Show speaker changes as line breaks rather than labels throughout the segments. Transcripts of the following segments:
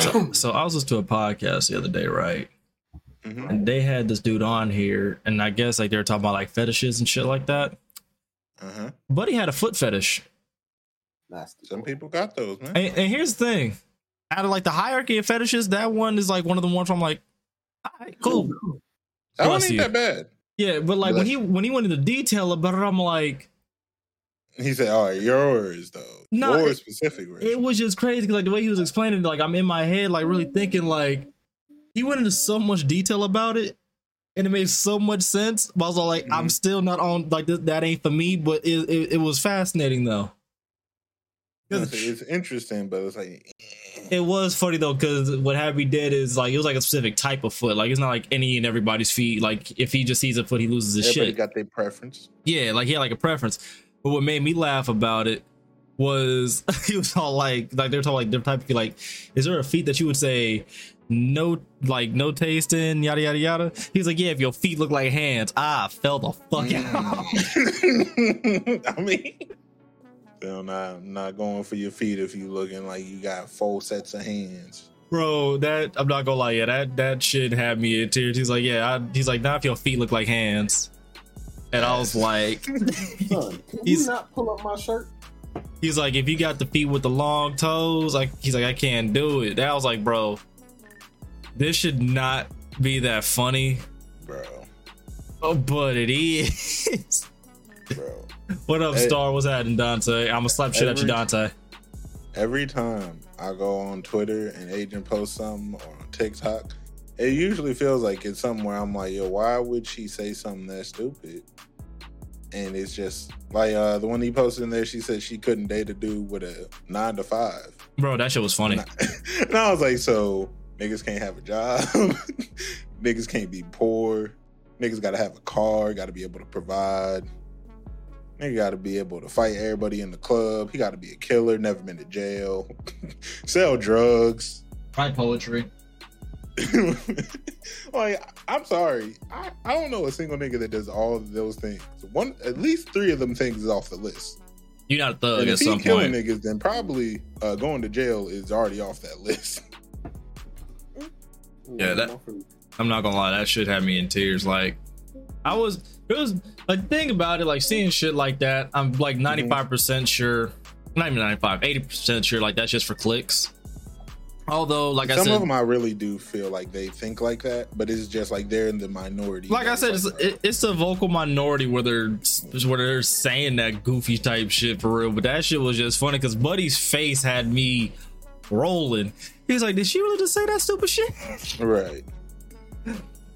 So, so I was listening to a podcast the other day, right?
Mhm.
And they had this dude on here, and I guess like they were talking about like fetishes and shit like that.
Uh-huh.
Buddy had a foot fetish.
Nasty.
Some people got those, man.
And, and here's the thing: out of like the hierarchy of fetishes, that one is like one of the ones I'm like, all right, cool.
that one
bless
ain't
you.
that bad.
Yeah, but like when he when he went into detail about it, I'm like,
He said, "All right, yours though.
No,
yours
it-
specific."
It was just crazy 'cause, like the way he was explaining like I'm in my head, like really thinking like he went into so much detail about it. And it made so much sense. But I was all like, I'm
Mhm.
still not on like th- that ain't for me, but it, it, it was fascinating though.
it's, it's interesting, but it's like eh.
It was funny though, because what Happy did is like it was like a specific type of foot. Like it's not like any and everybody's feet. Like if he just sees a foot, he loses his
everybody
shit.
got their preference.
Yeah, like he had like a preference. But what made me laugh about it was he was all like like they're talking like different type of. Like, is there a feet that you would say no like no tasting, yada yada yada? He's like, yeah, if your feet look like hands, I fell the fuck out.
Mm. I mean, still not not going for your feet if you looking like you got four sets of hands.
Bro, that I'm not gonna lie, yeah, that that shit had me in tears. He's like, yeah, I, he's like, not if your feet look like hands. And I was like,
Son, can
He's-
you not pull up my shirt?
he's like, if you got the feet with the long toes, like he's like, I can't do it. That was like, bro, this should not be that funny.
Bro,
Oh, but it is.
bro.
what up,
Hey.
Star? What's happening, Dante? I'm gonna slap shit at you, Dante.
Every time I go on Twitter and Agent posts something or on TikTok, it usually feels like it's somewhere I'm like, yo, why would she say something that stupid? And it's just like uh the one he posted in there, she said she couldn't date a dude with a nine to five.
Bro, that shit was funny.
And I, and I was like, so niggas can't have a job, niggas can't be poor, niggas gotta have a car, gotta be able to provide. Nigga gotta be able to fight everybody in the club. He gotta be a killer, never been to jail, sell drugs.
Write poetry.
like, I'm sorry. I, I don't know a single nigga that does all of those things. One at least three of them things is off the list.
You're not a thug
and
at
if he
some
killing
point.
niggas, then probably uh, going to jail is already off that list.
Yeah, that- I'm not gonna lie, that shit had me in tears. Like, I was, it was like think about it, like seeing shit like that. I'm like 95 percent sure, not even 95, 80 percent sure, like that's just for clicks. Although, like I said, Some
of them I really do feel like they think like that, but it's just like they're in the minority.
like I said, it's,
like,
it, it's a vocal minority where they're where they're saying that goofy type shit for real. But that shit was just funny because Buddy's face had me rolling. He was like, "Did she really just say that stupid shit?"
right.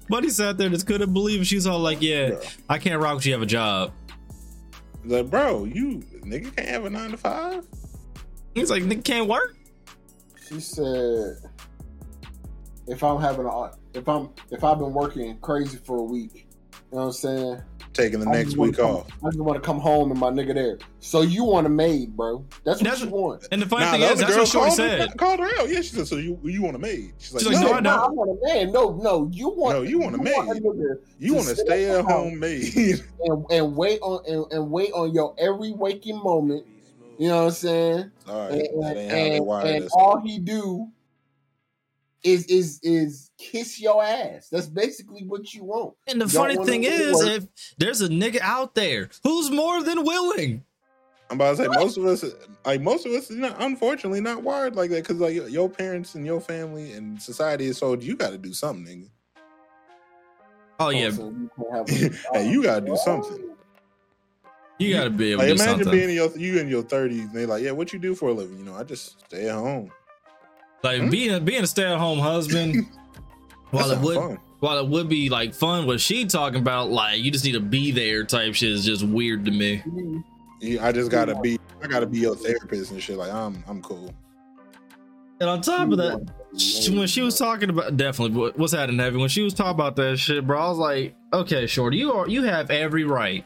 Buddy sat there, just couldn't believe it. She's all like, "Yeah,
Bro.
I can't rock. You have a job."
Like, bro, you nigga can't have a nine to five.
He's like, "Nigga can't work."
She said, "If I'm having a, if I'm, if I've been working crazy for a week, you know what I'm saying?
Taking the
I
next week
come-
off.
I just want to come home and my nigga there. So you want a maid, bro? That's what
That's-
you want.
And the funny
Nah,
thing
the
is, that's what Shorty
called her,
said.
called her out. Yeah, she said, "So you you want a maid?" She's like,
She's like,
"No,
"No, I don't."
I want a man. No, no, you want.
No, you want a maid.
nigga
you
to
want a stay
at
at home maid."
and, and wait on and, and wait on your every waking moment. You know what I'm saying?
All right,
and,
that ain't how they
and, and all he do is is is kiss your ass. That's basically what you want.
And the
Don't
funny thing is,
work.
if there's a nigga out there who's more than willing,
I'm about to say most of us, like most of us, are not, unfortunately, not wired like that because like your- your parents and your family and society is told you got to do something, nigga.
oh yeah, oh,
So you can't have a-
hey, you got to do oh, something.
You gotta be able
Like
to do
imagine
something.
being in your you in your 30s and they like, yeah, what you do for a living? You know, I just stay at home.
Like
Hmm?
being a, being a stay at home husband. while it would
fun.
while it would be like fun, what she talking about, like you just need to be there type shit is just weird to me.
Yeah, I just gotta be, I gotta be your therapist and shit. Like I'm, I'm cool.
And on top of that, she, when she was talking about definitely what's happening heavy when she was talking about that shit, bro, I was like, okay, shorty, you are you have every right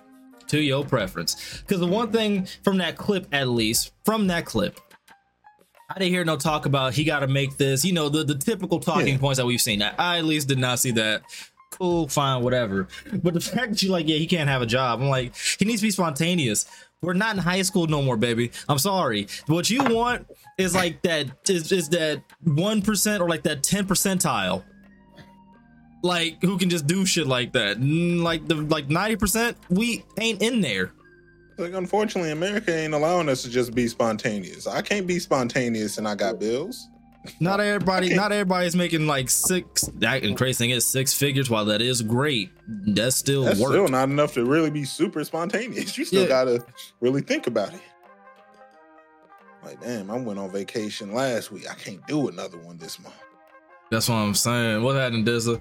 to your preference. Because the one thing from that clip, at least from that clip, I didn't hear no talk about he got to make this. You know the the typical talking
Yeah.
points that we've seen. I, I at least did not see that. Cool, fine, whatever. But the fact that you like, yeah, he can't have a job. I'm like, he needs to be spontaneous. We're not in high school no more, baby. I'm sorry. What you want is like that is, is that one percent or like that ten percentile. Like who can just do shit like that? Like the like ninety percent, we ain't in there.
Like, unfortunately, America ain't allowing us to just be spontaneous. I can't be spontaneous and I got bills.
Not everybody, not everybody's making like six. That and crazy thing is six figures. While that is great, that's still
That's
work.
still not enough to really be super spontaneous. You still
Yeah.
gotta really think about it. Like, damn, I went on vacation last week. I can't do another one this month.
That's what I'm saying. What happened, Dizza?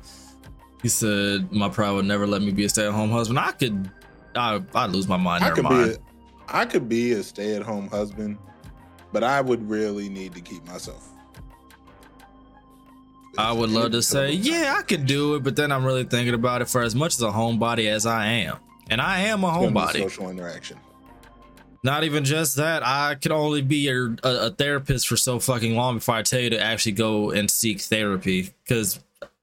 He said my pride would never let me be a stay-at-home husband. I could, I, I'd lose my mind.
I could
mind.
be a, I could be a stay-at-home husband, but I would really need to keep myself.
I would love to say, yeah, I could do it, but then I'm really thinking about it for as much as a homebody as I am. And I am a
It's gonna be
homebody.
Social interaction.
Not even just that. I could only be a, a, a therapist for so fucking long before I tell you to actually go and seek therapy. Because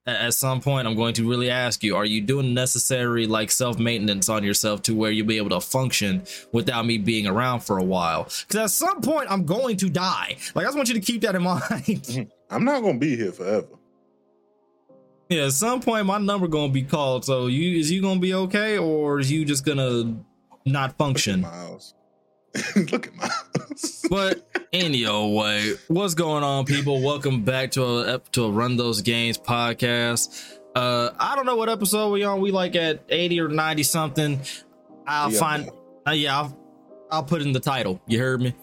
at some point, I'm going to really ask you: Are you doing necessary like self maintenance on yourself to where you'll be able to function without me being around for a while? Because at some point, I'm going to die. Like I just want you to keep that in mind. Mm-hmm.
I'm not gonna be here forever.
yeah, at some point, my number gonna be called. So you is you gonna be okay, or is you just gonna not function?
Miles. Look at Miles.
But anyway, what's going on, people? Welcome back to a to a Run Those Games podcast. Uh, I don't know what episode we on. We like at eighty or ninety something. I'll
Yeah,
find. Uh, yeah, I'll, I'll put in the title. You heard me.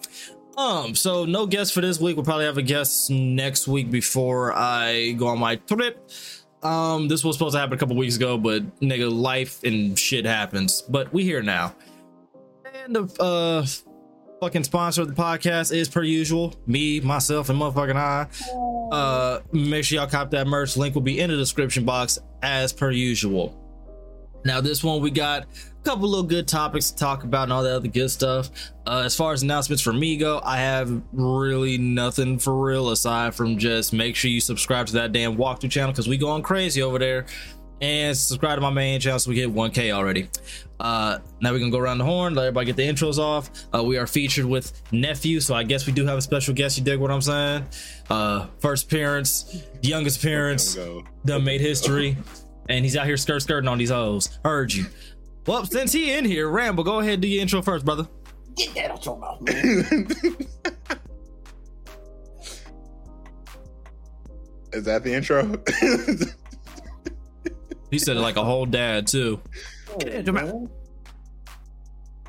Um, so no guest for this week. We'll probably have a guest next week before I go on my trip. Um, this was supposed to happen a couple weeks ago, but nigga, life and shit happens. But we here now. And the uh fucking sponsor of the podcast is per usual, me, myself, and motherfucking I. Uh make sure y'all cop that merch. Link will be in the description box as per usual. Now, this one we got a couple little good topics to talk about and all that other good stuff. Uh, as far as announcements for me go, I have really nothing for real aside from just make sure you subscribe to that damn walkthrough channel because we going crazy over there. And subscribe to my main channel so we get 1K already. Uh, now we can go around the horn, let everybody get the intros off. Uh, we are featured with nephew, so I guess we do have a special guest. You dig what I'm saying? Uh, first appearance, youngest appearance done made history, and he's out here skirt skirting on these hoes. Heard you. Well, since he in here, Rambo, go ahead and do your intro first, brother.
Get that out your mouth, man.
Is that the intro?
He said it like a whole dad too.
Hey,
come out.
man.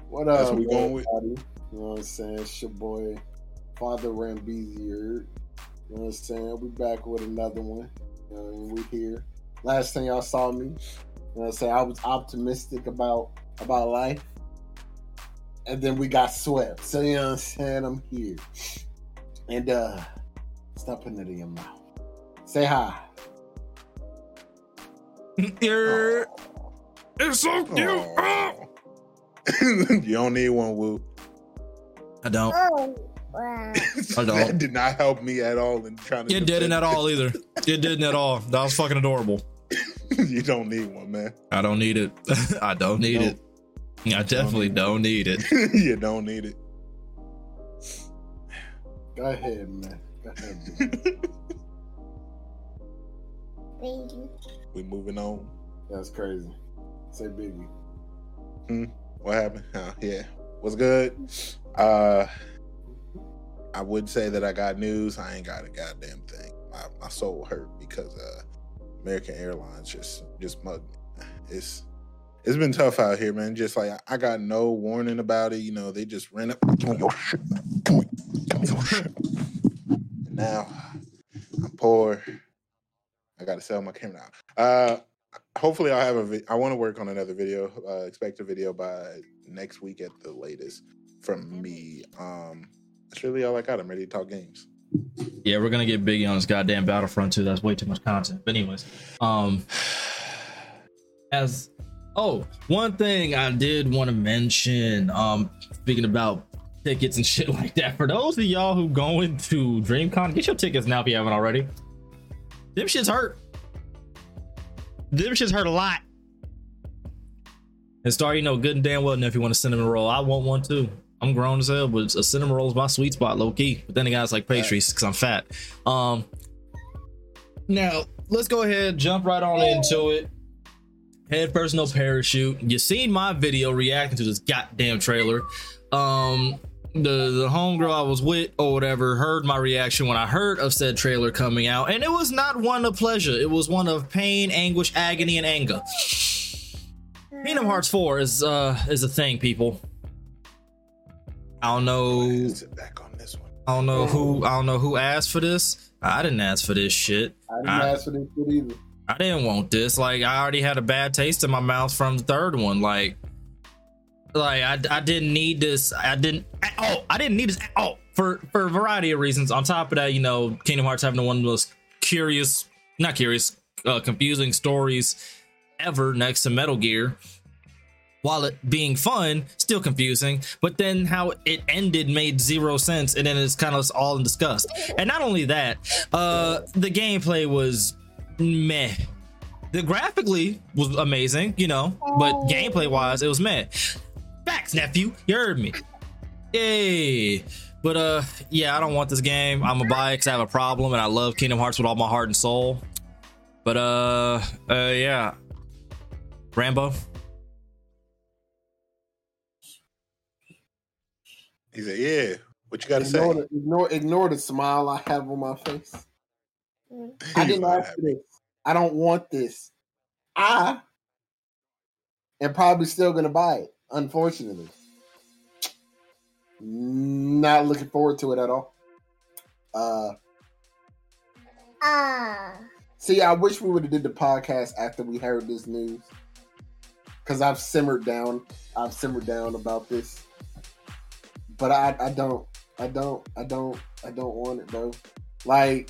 What
That's
up,
what we going with?
You know what I'm saying? It's your boy, Father Rambezier. You know what I'm saying? We back with another one. You know, and we here. Last time y'all saw me, you know what I'm saying? I was optimistic about about life. And then we got swept. So you know what I'm saying? I'm here. And uh stop putting it in your mouth. Say hi.
You're- it's so cute.
Aw. you don't need one, Woo.
I don't.
Oh, wow.
I don't.
That did not help me at all in trying to.
It didn't
defend
at all either. It didn't at all. That was fucking adorable.
you don't need one, man.
I don't need it. I don't need
No.
it. I definitely
need
don't need it.
you don't need it.
Go ahead, man. Go ahead. man.
Baby.
we moving on.
That's crazy. Say Biggie.
What happened? Oh, yeah. What's good? Uh I would say that I got news. I ain't got a goddamn thing. My, my soul hurt because uh American Airlines just just mugged me. It's it's been tough out here, man. Just like I got no warning about it. You know, they just ran up. Give me your shit. Give me, give me your shit. And now I'm poor. I got to sell my camera now. Uh, hopefully I'll have a vi- I want to work on another video. Uh, expect a video by next week at the latest from me. Um, that's really all I got. I'm ready to talk games.
Yeah, we're gonna get Biggie on this goddamn Battlefront too. That's way too much content. But anyways, um, as oh, one thing I did want to mention, um, speaking about tickets and shit like that, for those of y'all who going to DreamCon, get your tickets now if you haven't already. Them shits hurt. Them shits hurt a lot. And Star, you know good and damn well if you want a cinnamon roll. I want one too. I'm grown as hell, but a cinnamon roll is my sweet spot, low key. But then the guys like pastries because I'm fat. Um, now let's go ahead, jump right on into it. Head first, no parachute. You seen my video reacting to this goddamn trailer. Um, the the homegirl I was with or whatever heard my reaction when I heard of said trailer coming out, and it was not one of pleasure. It was one of pain, anguish, agony, and anger. Kingdom Hearts 4 is uh is a thing, people. I don't know.
Back on this one.
I don't know who. I don't know who asked for this. I didn't ask for this shit.
I didn't
I-
ask for this shit either.
I didn't want this. Like I already had a bad taste in my mouth from the third one. Like, like I, I didn't need this. I didn't. Oh, I didn't need this. Oh, for for a variety of reasons. On top of that, you know, Kingdom Hearts having one of the most curious, not curious, uh, confusing stories ever next to Metal Gear. While it being fun, still confusing, but then how it ended made zero sense, and then it's kind of all in disgust. And not only that, uh, the gameplay was meh. The graphically was amazing, you know, but gameplay wise, it was meh. Facts, nephew. You heard me. Yay. But uh, yeah, I don't want this game. I'm a buy it 'cause I have a problem, and I love Kingdom Hearts with all my heart and soul. But uh, uh, yeah, Rambo.
He said, "Yeah, what you got to say?"
Ignore the, ignore, ignore the smile I have on my face. I didn't ask for this. I don't want this. I am probably still gonna buy it. Unfortunately, not looking forward to it at all. Uh,
Ah.
see, I wish we would have did the podcast after we heard this news, because I've simmered down. I've simmered down about this, but I, I don't, I don't, I don't, I don't want it, though. Like,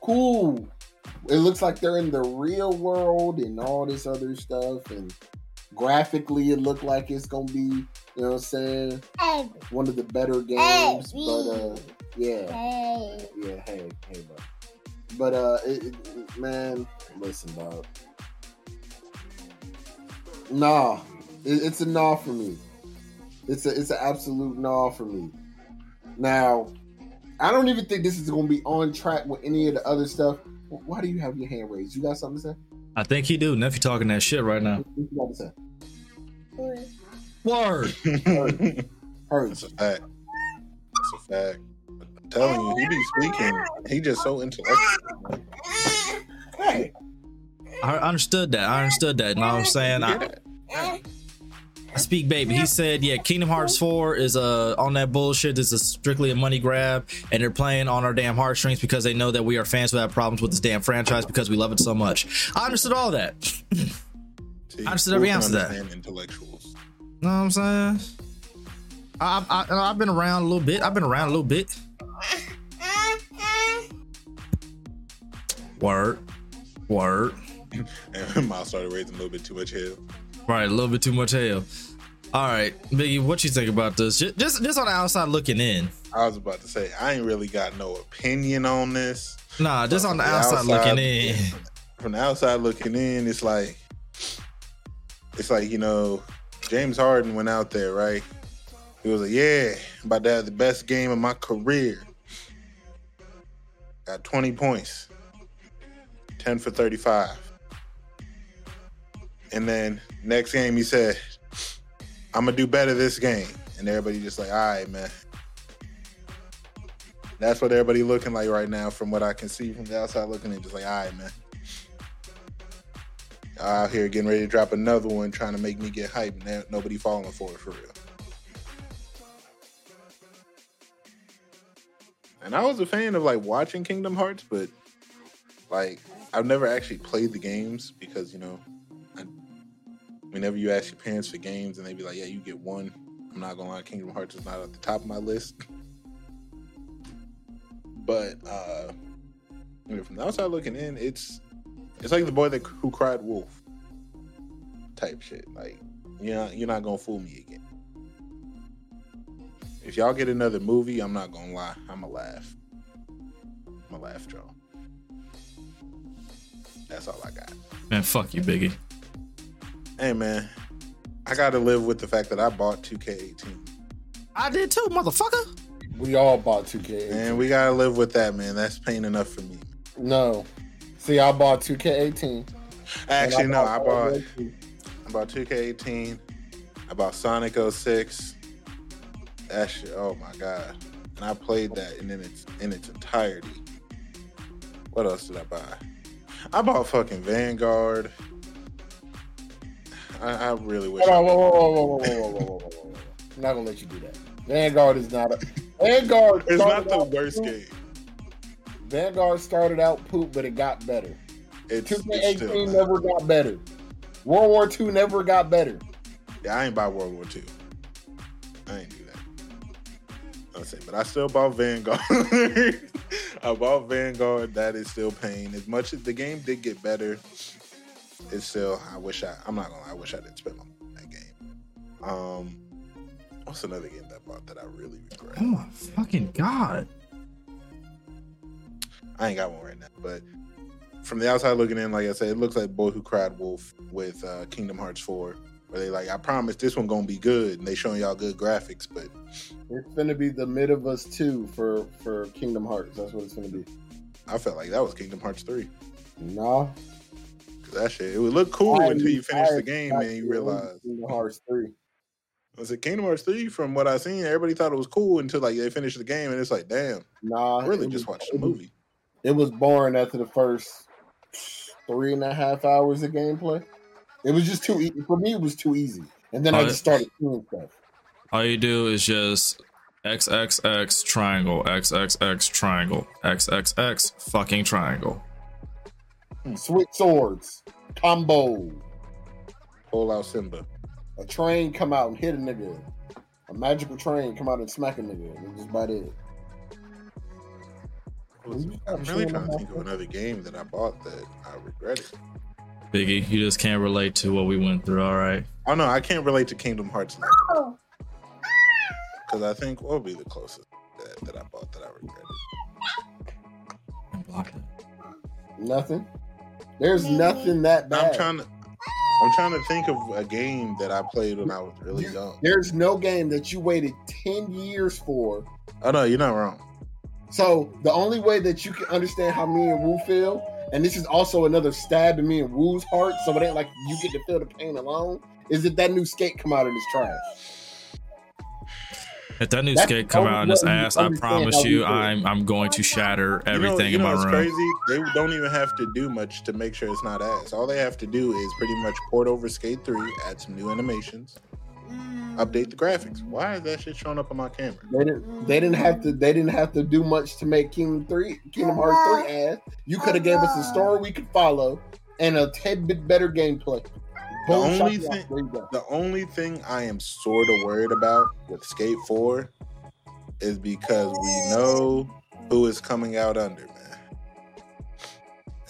cool. It looks like they're in the real world and all this other stuff, and graphically, it looked like it's gonna be, you know, what I'm saying,
Hey.
one of the better games. But uh, yeah.
Hey.
Yeah, hey, hey, bro. But uh, it, it, man, listen, dog. Nah, it, it's a nah for me. It's a it's an absolute nah for me. Now, I don't even think this is to be on track with any of the other stuff. Why do you have your hand raised? You got something to say?
I think he do. Nephew talking that shit right now.
What you got to say?
Word.
Heard.
That's a fact. That's a fact. I'm telling you, he be speaking. He just so intellectual.
Hey,
I understood that. I understood that. You know what I'm saying?
You hear
I,
that?
Speak baby. He said, yeah, Kingdom Hearts 4 is uh on that bullshit. This is strictly a money grab, and they're playing on our damn heartstrings because they know that we are fans who have problems with this damn franchise because we love it so much. I understood all that.
See,
I understood every ounce of that.
Intellectuals.
know what I'm saying? I, I, I, I've been around a little bit. I've been around a little bit. Word. Word.
And Miles started raising a little bit too much hell.
Right, a little bit too much hell. All right, Biggie, what you think about this? Just, just, on the outside looking in.
I was about to say, I ain't really got no opinion on this.
Nah, just on the
From
outside, looking in.
From the outside looking in, it's like, it's like you know, James Harden went out there, right? He was like, "Yeah, I'm about to have the best game of my career." Got 20 points, 10 for 35, and then next game he said, "I'm gonna do better this game," and everybody just like, "All right, man." That's what everybody looking like right now, from what I can see from the outside looking in. Just like, all right, man. Out here getting ready to drop another one, trying to make me get hyped. and Nobody falling for it for real. And I was a fan of like watching Kingdom Hearts, but like I've never actually played the games because you know, whenever you ask your parents for games and they be like, "Yeah, you get one," I'm not gonna lie, Kingdom Hearts is not at the top of my list. but uh you know, from the outside looking in, it's it's like the boy that who cried wolf type shit. Like you're not, you're not gonna fool me again. If y'all get another movie, I'm not gonna lie, I'm a laugh. I'm a laugh, Joe. That's all I got.
Man, fuck you, Biggie.
Hey man, I gotta live with the fact that I bought 2K18.
I did too, motherfucker.
We all bought 2K.
And we gotta live with that, man. That's pain enough for me.
No. See, I bought 2K18.
Actually,
and
no, I bought I bought 2K18. I bought Sonic 06. That shit, oh my god. And I played that in its in its entirety. What else did I buy? I bought fucking Vanguard. I, I really wish.
Hold
I
on, whoa, whoa, whoa, whoa, whoa, whoa, whoa, whoa. I'm not gonna let you do that. Vanguard is not a Vanguard.
it's not the worst
poop.
game.
Vanguard started out poop, but it got better.
It's, it's
2K18
still not.
never got better. World War II never got better.
Yeah, I ain't buy World War II. I ain't do that. I'll say, but I still bought Vanguard. I bought Vanguard. That is still pain. As much as the game did get better, it's still. I wish I. I'm not gonna. lie, I wish I didn't spend on that game. Um, what's another game that I bought that I really regret?
Oh my fucking god.
I ain't got one right now, but from the outside looking in, like I said, it looks like Boy Who Cried Wolf with uh, Kingdom Hearts 4, where they like, I promise this one gonna be good, and they showing y'all good graphics, but
It's gonna be the Mid of Us 2 for for Kingdom Hearts. That's what it's gonna be.
I felt like that was Kingdom Hearts 3.
Nah.
Cause that shit, it would look cool
I-
until you finish the game
I-
and you realize.
Kingdom Hearts 3.
Was it Kingdom Hearts 3? From what I seen, everybody thought it was cool until like they finished the game, and it's like, damn,
Nah.
I really just
was-
watched the movie.
It was boring after the first three and a half hours of gameplay. It was just too easy. For me, it was too easy. And then I
Oh,
just started doing stuff.
All you do is just XXX triangle, XXX triangle, XXX fucking triangle. Hmm.
Switch swords, combo,
Pull out Simba.
a train come out and hit a nigga, a magical train come out and smack a nigga, and just about it.
I'm really trying to think of another game that I bought that I regretted.
Biggie, you just can't relate to what we went through, all right?
Oh no, I can't relate to Kingdom Hearts now.
Oh,
Because I think what would be the closest that, that I bought that I regretted?
And block it.
Nothing. There's mm-hmm. nothing that bad.
I'm trying to I'm trying to think of a game that I played when I was really
You-
young.
There's no game that you waited 10 years for.
Oh no, you're not wrong.
So the only way that you can understand how me and Wu feel, and this is also another stab to me and Wu's heart, so it ain't like you get to feel the pain alone, is that that new skate come out and it's trash.
If that new
That's
skate come out in his ass, I promise you. I'm I'm going to shatter
You know-
everything
you know,
in my
what's
room.
crazy? They don't even have to do much to make sure it's not ass. All they have to do is pretty much port over Skate 3, add some new animations, mm. update the graphics. Why is that shit showing up on my camera?
They didn't they didn't have to they didn't have to do much to make Kingdom Three Kingdom Hearts 3 ass. You could have gave us a story we could follow and a tad bit better gameplay.
The only thing-
there you go.
The only thing I am sort of worried about with Skate 4 is because we know who is coming out under, man.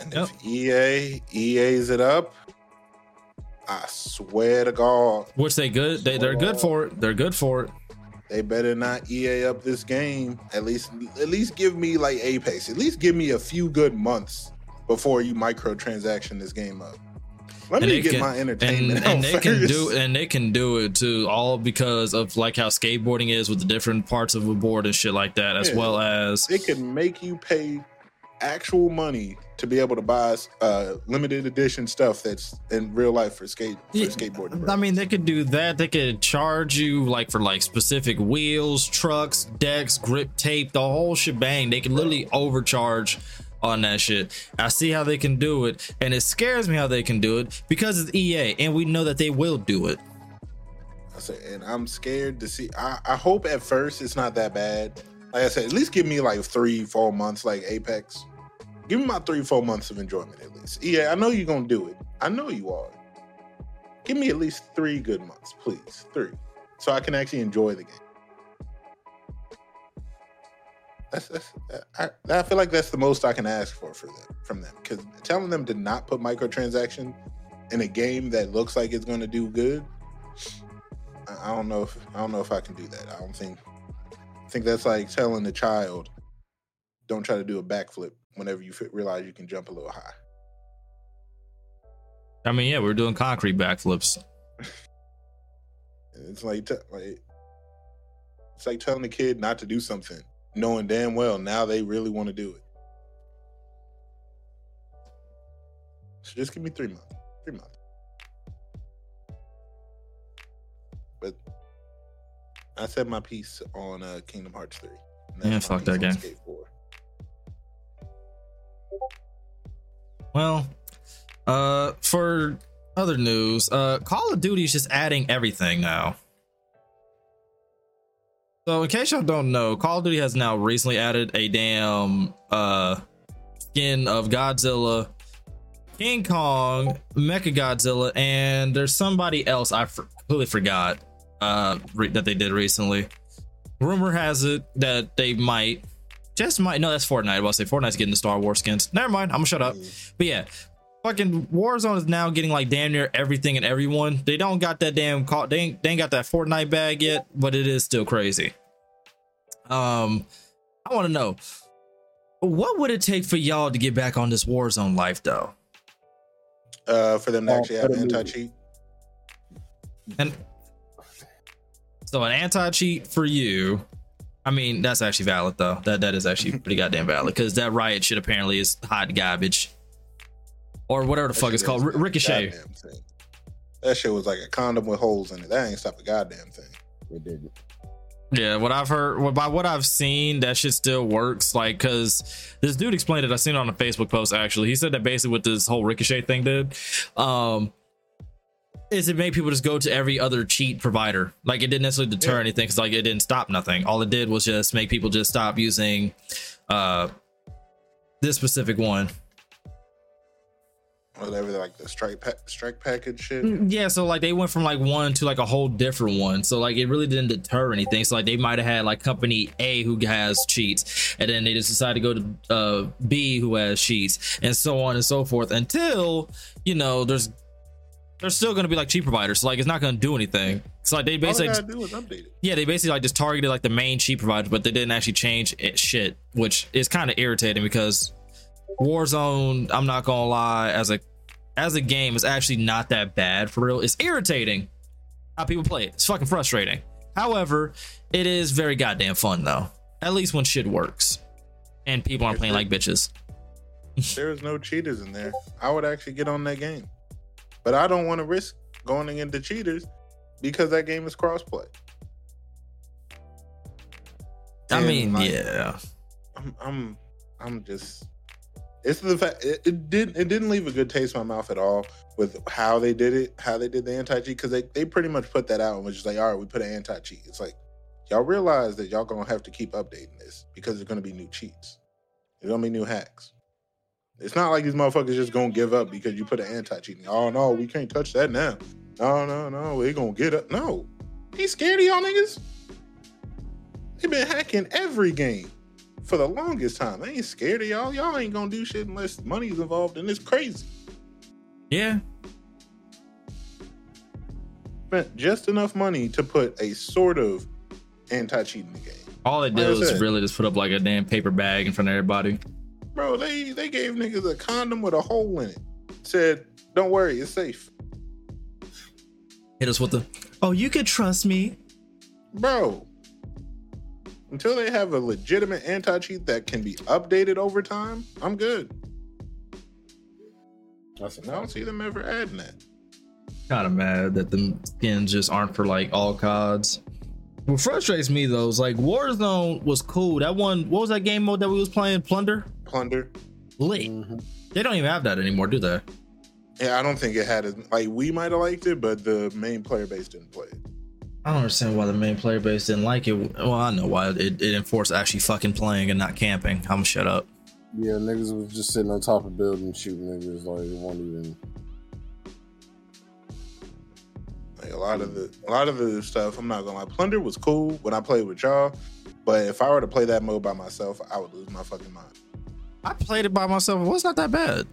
And if EA EA's it up, I swear to God,
Which they good, they they're good for it. They're good for it.
they better not EA up this game. At least at least give me like Apex. At least give me a few good months before you microtransaction this game up. Let
And
me
they
get
can-
my entertainment
and, and they can do and they can do it too all because of like how skateboarding is with the different parts of a board and shit like that as
Yeah.
well as
It can make you pay actual money to be able to buy uh, limited edition stuff that's in real life for skate for
Yeah,
skateboarding.
I mean, they could do that. They could charge you like for like specific wheels, trucks, decks, grip tape, the whole shebang. They can literally overcharge on that shit. I see how they can do it, and it scares me how they can do it because it's EA, and we know that they will do it.
I say, and I'm scared to see. I, I hope at first it's not that bad. Like I said, at least give me like three, four months, like Apex. Give me my three, four months of enjoyment at least. Yeah, I know you're gonna do it. I know you are. Give me at least three good months, please. Three, so I can actually enjoy the game. That's, that's I, I feel like that's the most I can ask for for them from them because telling them to not put microtransaction in a game that looks like it's going to do good I- I don't know if I don't know if I can do that. I don't think I think that's like telling a child don't try to do a backflip whenever you fi- realize you can jump a little high.
I mean, yeah, we're doing concrete backflips.
It's like, t- like it's like telling a kid not to do something, knowing damn well now they really want to do it. So just give me three months. Three months. But I said my piece on uh, Kingdom Hearts 3. and
Yeah, fuck that game. Well, uh, for other news, uh, Call of Duty is just adding everything now. So, in case y'all don't know, Call of Duty has now recently added a damn uh skin of Godzilla, King Kong, Mecha Godzilla, and there's somebody else I for- completely forgot uh re- that they did recently. Rumor has it that they might, just might. No, that's Fortnite. I was say Fortnite's getting the Star Wars skins. Never mind. I'm gonna shut up. But yeah, fucking Warzone is now getting like damn near everything and everyone. They don't got that damn call. They ain't, they ain't got that Fortnite bag yet, but it is still crazy. Um, I want to know what would it take for y'all to get back on this Warzone life though?
Uh, for them to
Oh,
actually have anti cheat.
And so an anti cheat for you. I mean, that's actually valid though. That that is actually pretty goddamn valid because that riot shit apparently is hot garbage, or whatever the fuck it's called, R- Ricochet.
That shit was like a condom with holes in it. That ain't stop a goddamn thing.
It didn't.
Yeah, what I've heard, well, by what I've seen, that shit still works. Like, cause this dude explained it. I seen it on a Facebook post. Actually, he said that basically what this whole ricochet thing did, um, is it made people just go to every other cheat provider. Like, it didn't necessarily deter
Yeah.
anything, cause like it didn't stop nothing. All it did was just make people just stop using, uh, this specific one.
Whatever, like the strike pa- strike package shit.
Mm, Yeah, so like they went from like one to like a whole different one. So like it really didn't deter anything. So like they might have had like company A who has cheats, and then they just decided to go to uh B who has cheats, and so on and so forth until you know there's there's still gonna be like cheat providers. So like it's not gonna do anything. So like they
All
basically
they gotta do is update it.
yeah, they basically like just targeted like the main cheat providers, but they didn't actually change it shit, which is kind of irritating because Warzone, I'm not gonna lie, as a as a game, is actually not that bad for real. It's irritating how people play it. It's fucking frustrating. However, it is very goddamn fun though. At least when shit works and people aren't playing like bitches.
There's no cheaters in there. I would actually get on that game, but I don't want to risk going into cheaters because that game is crossplay.
I mean,
like,
yeah.
I'm, I'm, I'm just. It's the fact it, it did it didn't leave a good taste in my mouth at all with how they did it, how they did the anti cheat because they, they pretty much put that out and was just like, all right, we put an anti cheat. It's like y'all realize that y'all gonna have to keep updating this because there's gonna be new cheats, there's gonna be new hacks. It's not like these motherfuckers just gonna give up because you put an anti cheat. Oh no, we can't touch that now. No, no, no, we gonna get up. No, he scared of y'all niggas. They been hacking every game for the longest time. I ain't scared of y'all. Y'all ain't gonna do shit unless money's involved, and it's crazy.
Yeah.
Spent just enough money to put a sort of anti-cheating game.
All it
Like
did
I
was really just put up like a damn paper bag in front of everybody.
Bro, they they gave niggas a condom with a hole in it. Said, don't worry, it's safe.
Hit us with the Oh, you could trust me.
Bro. Until they have a legitimate anti-cheat that can be updated over time, I'm good.
That's
I don't see them ever adding that.
kind of mad that the skins just aren't for like all CODs. What frustrates me though is like Warzone was cool. That one, what was that game mode that we was playing? Plunder,
Plunder.
lit.
Mhm.
They don't even have that anymore, do they?
Yeah, I don't think it had as like we might have liked it, but the main player base didn't play it.
I don't understand why the main player base didn't like it. Well, I know why it, it enforced actually fucking playing and not camping. I'm gonna shut up.
Yeah, niggas was just sitting on top of buildings shooting niggas like it won't even.
Like a lot of the a lot of the stuff, I'm not gonna lie. Plunder was cool when I played with y'all, but if I were to play that mode by myself, I would lose my fucking mind.
I played it by myself. It was not that bad.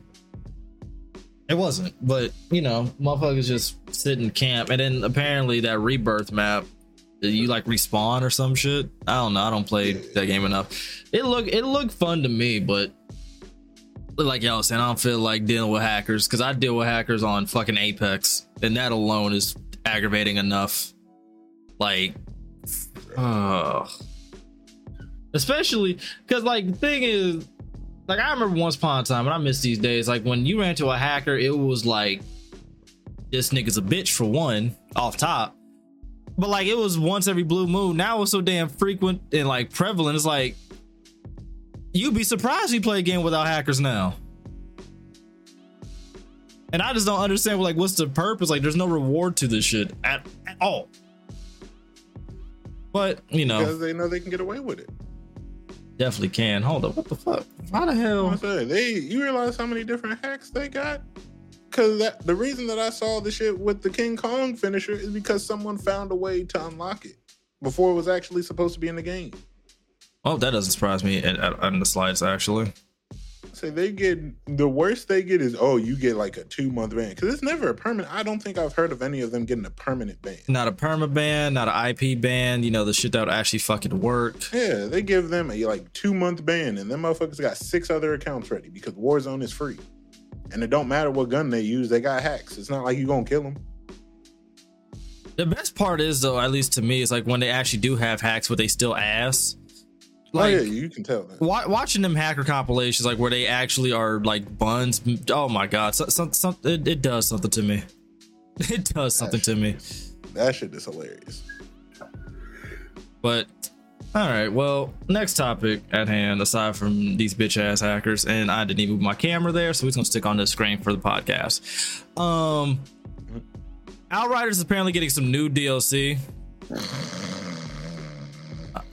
It wasn't, but you know, motherfuckers just sit in camp, and then apparently that rebirth map, you like respawn or some shit. I don't know. I don't play that game enough. It look it looked fun to me, but like y'all saying, I don't feel like dealing with hackers because I deal with hackers on fucking Apex, and that alone is aggravating enough. Like, uh, especially because like the thing is, like I remember once upon a time, and I miss these days. Like when you ran into a hacker, it was like this nigga's a bitch for one off top. But like it was once every blue moon. Now it's so damn frequent and like prevalent. It's like you'd be surprised you play a game without hackers now. And I just don't understand like what's the purpose? Like there's no reward to this shit at, at all. But you know,
because they know they can get away with it.
Definitely can. Hold up, what the fuck? Why the hell?
I said, they you realize how many different hacks they got? Because that the reason that I saw the shit with the King Kong finisher is because someone found a way to unlock it before it was actually supposed to be in the game.
Oh, that doesn't surprise me in, in the slides actually.
So they get the worst they get is oh you get like a two month ban because it's never a permanent. I don't think I've heard of any of them getting a permanent ban.
Not a perma ban, not an IP ban. You know the shit that would actually fucking work.
Yeah, they give them a like two month ban, and them motherfuckers got six other accounts ready because Warzone is free, and it don't matter what gun they use, they got hacks. It's not like you gonna kill them.
The best part is though, at least to me, is like when they actually do have hacks, but they still ass.
Oh
Like
yeah, you can tell that.
wa- watching them hacker compilations, like where they actually are like buns. Oh my god, so, so, so, it, it does something to me. It does something to me.
That shit is hilarious.
But all right, well, next topic at hand, aside from these bitch ass hackers, and I didn't even move my camera there, so we're gonna stick on the screen for the podcast. Um, Outriders is apparently getting some new DLC.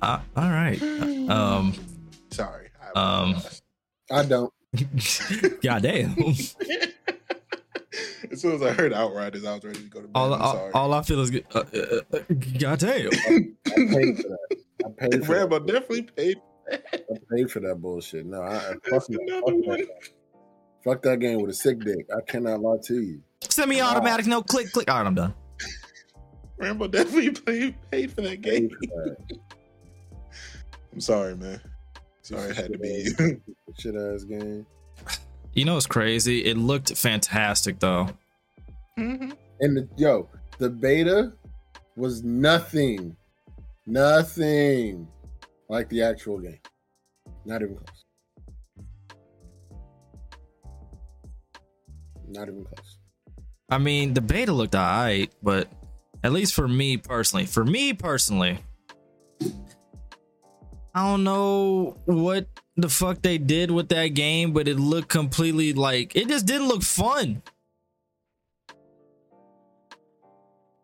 Uh, all right. Um,
Sorry. I
um.
I don't.
goddamn.
as soon as I heard Outriders, I was ready to go to bed.
all,
I'm
all,
sorry.
all I feel is, uh, uh, uh, goddamn.
I paid for that. I paid for
Rambo
that.
definitely paid.
I paid for that bullshit. No, I, I fuck, that, fuck, that. fuck that game with a sick dick. I cannot lie to you.
Semi-automatic, no click, click. All right, I'm done.
Rambo definitely paid, paid for that game.
Paid for that.
I'm sorry, man. Sorry, it had to be.
Shit ass game.
You know what's crazy? It looked fantastic though.
Mhm.
And the, yo, the beta was nothing, nothing like the actual game. Not even close. Not even close.
I mean, the beta looked alright, but at least for me personally, for me personally, I don't know what the fuck they did with that game, but it looked completely like it just didn't look fun.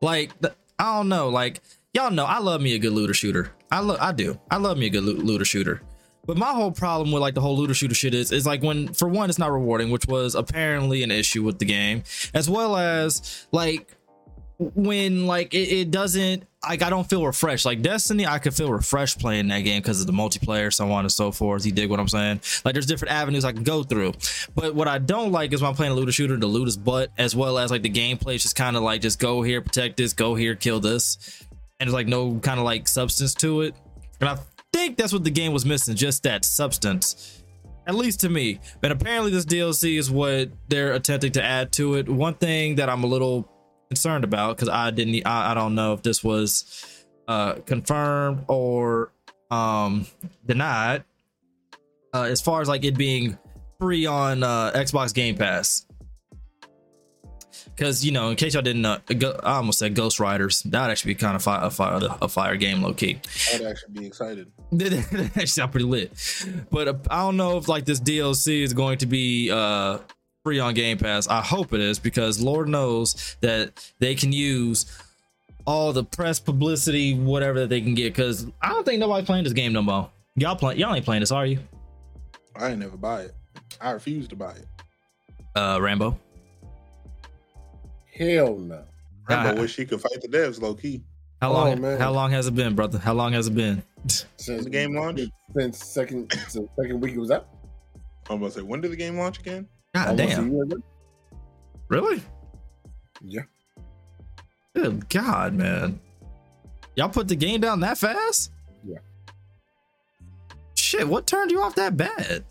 Like the- I don't know, like y'all know I love me a good looter shooter. I love I do. I love me a good loo- looter shooter. But my whole problem with like the whole looter shooter shit is is like when for one it's not rewarding, which was apparently an issue with the game, as well as like when like it, it doesn't like I don't feel refreshed. Like Destiny, I could feel refreshed playing that game because of the multiplayer, so on and so forth. You dig what I'm saying? Like there's different avenues I can go through. But what I don't like is when I'm playing a looter shooter, the loot is butt, as well as like the gameplay is just kind of like just go here, protect this, go here, kill this. And there's like no kind of like substance to it. And I think that's what the game was missing, just that substance. At least to me. But apparently this DLC is what they're attempting to add to it. One thing that I'm a little concerned about because I didn't I, I don't know if this was uh confirmed or um denied uh as far as like it being free on uh Xbox Game Pass because you know in case y'all didn't know Go- I almost said Ghost Riders that would actually be kind of fi- a fire a fire game low key
I'd actually be excited.
that actually sound pretty lit. But uh, I don't know if like this DLC is going to be uh free on Game Pass. I hope it is because Lord knows that they can use all the press publicity, whatever that they can get. Because I don't think nobody's playing this game no more. Y'all play, y'all ain't playing this, are you?
I ain't never buy it. I refuse to buy it.
Uh, Rambo.
Hell no.
Rambo
Uh,
wish he could fight the devs low key.
How
Oh,
long?
man.
how long has it been, brother? How long has it been?
Since
the game launch?
Since second, since second week it was out.
I'm about to say, when did the game launch again?
God
Almost a
damn!
year ago.
Really?
Yeah.
Good God, man! Y'all put the game down that fast?
Yeah.
Shit, what turned you off that bad?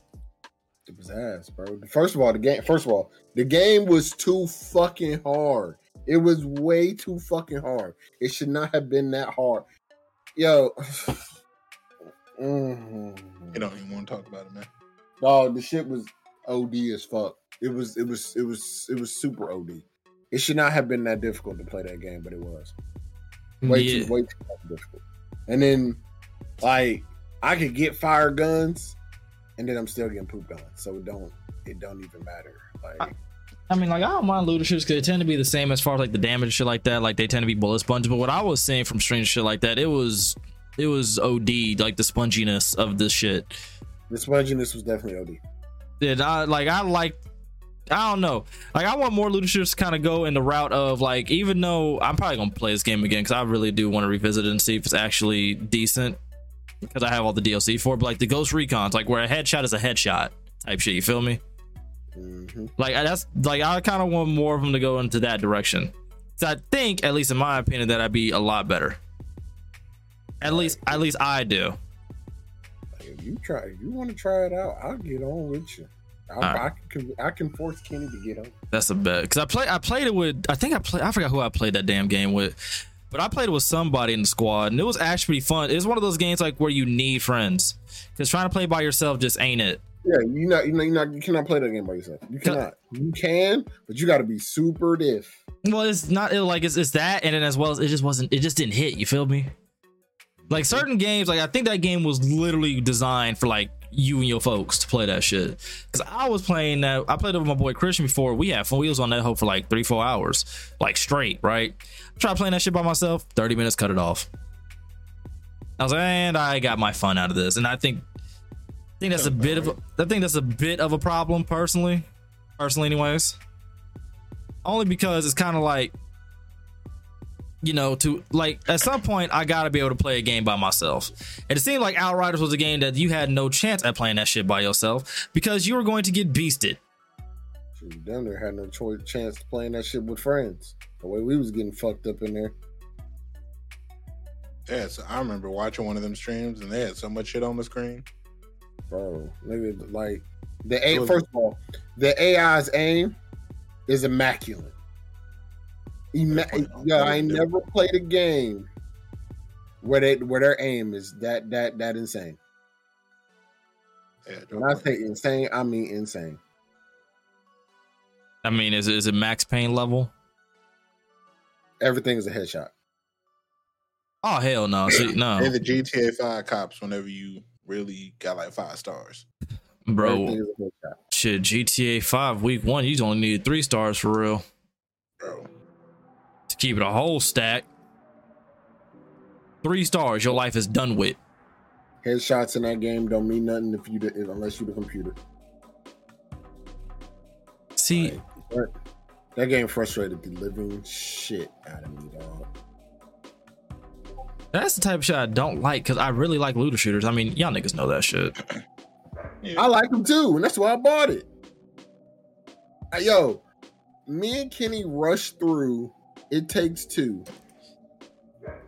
It was ass, bro. First of all, the game. First of all, the game was too fucking hard. It was way too fucking hard. It should not have been that hard. Yo, Mhm.
You don't even want to talk about it, man.
dog, the shit was OD as fuck. It was, it was, it was, it was super OD. It should not have been that difficult to play that game, but it was way
yeah.
too, way too difficult. And then, like, I could get fire guns, and then I'm still getting poop guns, so it don't, it don't even matter. Like,
I mean, like I don't mind looter shooters because they tend to be the same as far as like the damage shit like that. Like they tend to be bullet sponges. But what I was seeing from strange shit like that, it was it was OD like the sponginess of this shit.
the sponginess was definitely OD.
Did I like I like I don't know. Like I want more looter to kind of go in the route of like even though I'm probably gonna play this game again because I really do want to revisit it and see if it's actually decent because I have all the DLC for it. But like the Ghost Recons, like where a headshot is a headshot type shit. You feel me?
hmm
Like I- that's like I kind of want more of them to go into that direction. So I think, at least in my opinion, that I'd be a lot better. At least, at least I do.
You try, if you want to try it out, I'll get on with you. I,
Alright.
I can, I can force Kenny to get on.
That's a bet. Because I play, I played it with. I think I played. I forgot who I played that damn game with. But I played it with somebody in the squad, and it was actually fun. It's one of those games like where you need friends. Because trying to play by yourself just ain't it.
Yeah, you not, you know, you not, you cannot play that game by yourself. You cannot. You can, but you got to be super diff.
Well, it's not like it's, it's that, and then as well as it just wasn't. It just didn't hit. You feel me? Like certain games, like I think that game was literally designed for like you and your folks to play that shit. Because I was playing that. I played it with my boy Christian before. We had fun. We was on that hoe for like three, four hours, like straight. Right? I tried playing that shit by myself. Thirty minutes, cut it off. I was like, and I got my fun out of this, and I think, I think that's a bit of, a, I think that's a bit of a problem personally, personally, anyways only because it's kind of like you know to like at some point i gotta be able to play a game by myself and it seemed like outriders was a game that you had no chance at playing that shit by yourself because you were going to get beasted
Shoot, you damn near had no choice, chance to playing that shit with friends. The way we was getting fucked up in there.
Yeah, so I remember watching one of them streams and they had so much shit on the screen.
bro. Nigga, like the A.
So-
First of all, the AI's aim is immaculate. Ima-
Yeah,
yeah, I never played a game where they where their aim is that that that insane.
Yeah,
When I say insane, I mean insane.
i mean is, it- is it max pain level
Everything is a headshot.
oh hell no see no
They're the GTA 5 cops whenever you really got like five stars.
bro
Everything is a headshot.
shit gta 5 week one you only needed three stars for real
Bro.
To keep it a whole stack three stars your life is done with
Headshots in that game don't mean nothing if you the, unless you the computer.
see
Like, that- that game frustrated the living shit out of me, dog.
That's the type of shit I don't like because I really like looter shooters. I mean, y'all niggas know that shit.
I like them too, and that's why I bought it. Yo, me and Kenny rushed through It Takes Two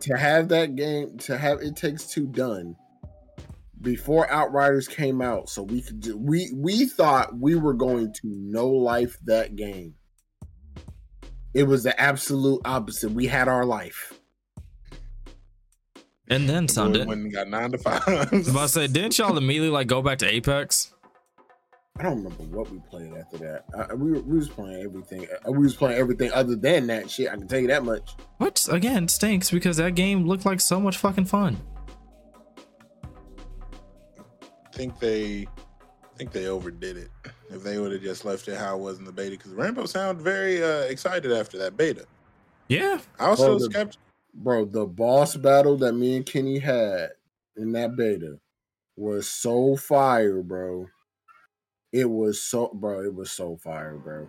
to have that game to have It Takes Two done before Outriders came out, so we could do, we we thought we were going to no life that game. It was the absolute opposite. We had our life.
And then some.
Boy
Did,
went and got nine to five.
I was about to say, didn't y'all immediately like go back to Apex?
I don't remember what we played after that. Uh, we were, we was playing everything. Uh, we was playing everything other than that shit. I can tell you that much.
Which again stinks because that game looked like so much fucking fun.
I think they, I think they overdid it. If they would have just left it how it was in the beta, because Rainbow sounded very uh, excited after that beta.
Yeah,
I was
Well,
still skeptical.
Bro, the boss battle that me and Kenny had in that beta was so fire, bro. It was so, bro. It was so fire, bro.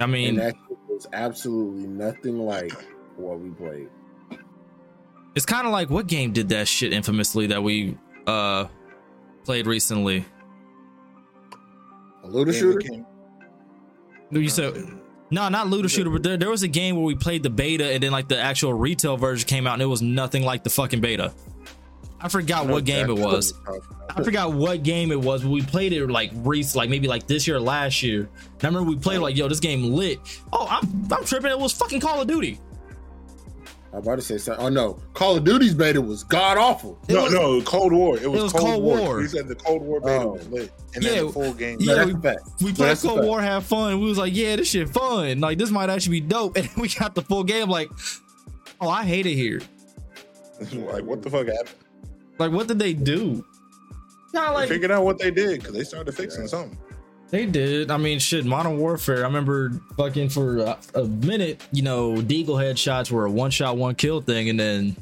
I mean,
And that was absolutely nothing like what we played.
it's kind of like what game did that shit infamously that we uh played recently?
A looter shooter.
became-
You said no, not looter shooter, but there, there was a game where we played the beta and then like the actual retail version came out and it was nothing like the fucking beta. I forgot what game it was. I forgot what game it was, but we played it like recent, like maybe like this year or last year. I remember we played like, yo, this game lit. Oh, I'm I'm tripping. It was fucking Call of Duty.
I'm about to say something. Oh no, Call of Duty's beta was god awful.
It
No,
was-
no, Cold War. It was,
was
Cold,
Cold
War.
War.
He said the Cold War beta
Oh.
was lit, and
Yeah,
then the full game.
yeah, we-
a.
We played Cold
fact.
War, have fun. We was like, yeah, this shit fun. Like this might actually be dope. And we got the full game. Like, oh, I hate it here.
like, what the fuck happened?
Like, what did they do? Not
They
like
figured out what they did because they started fixing something.
They did. I mean, shit, Modern Warfare. I remember fucking for a, a minute, you know, Deagle headshots were a one shot, one kill thing, and then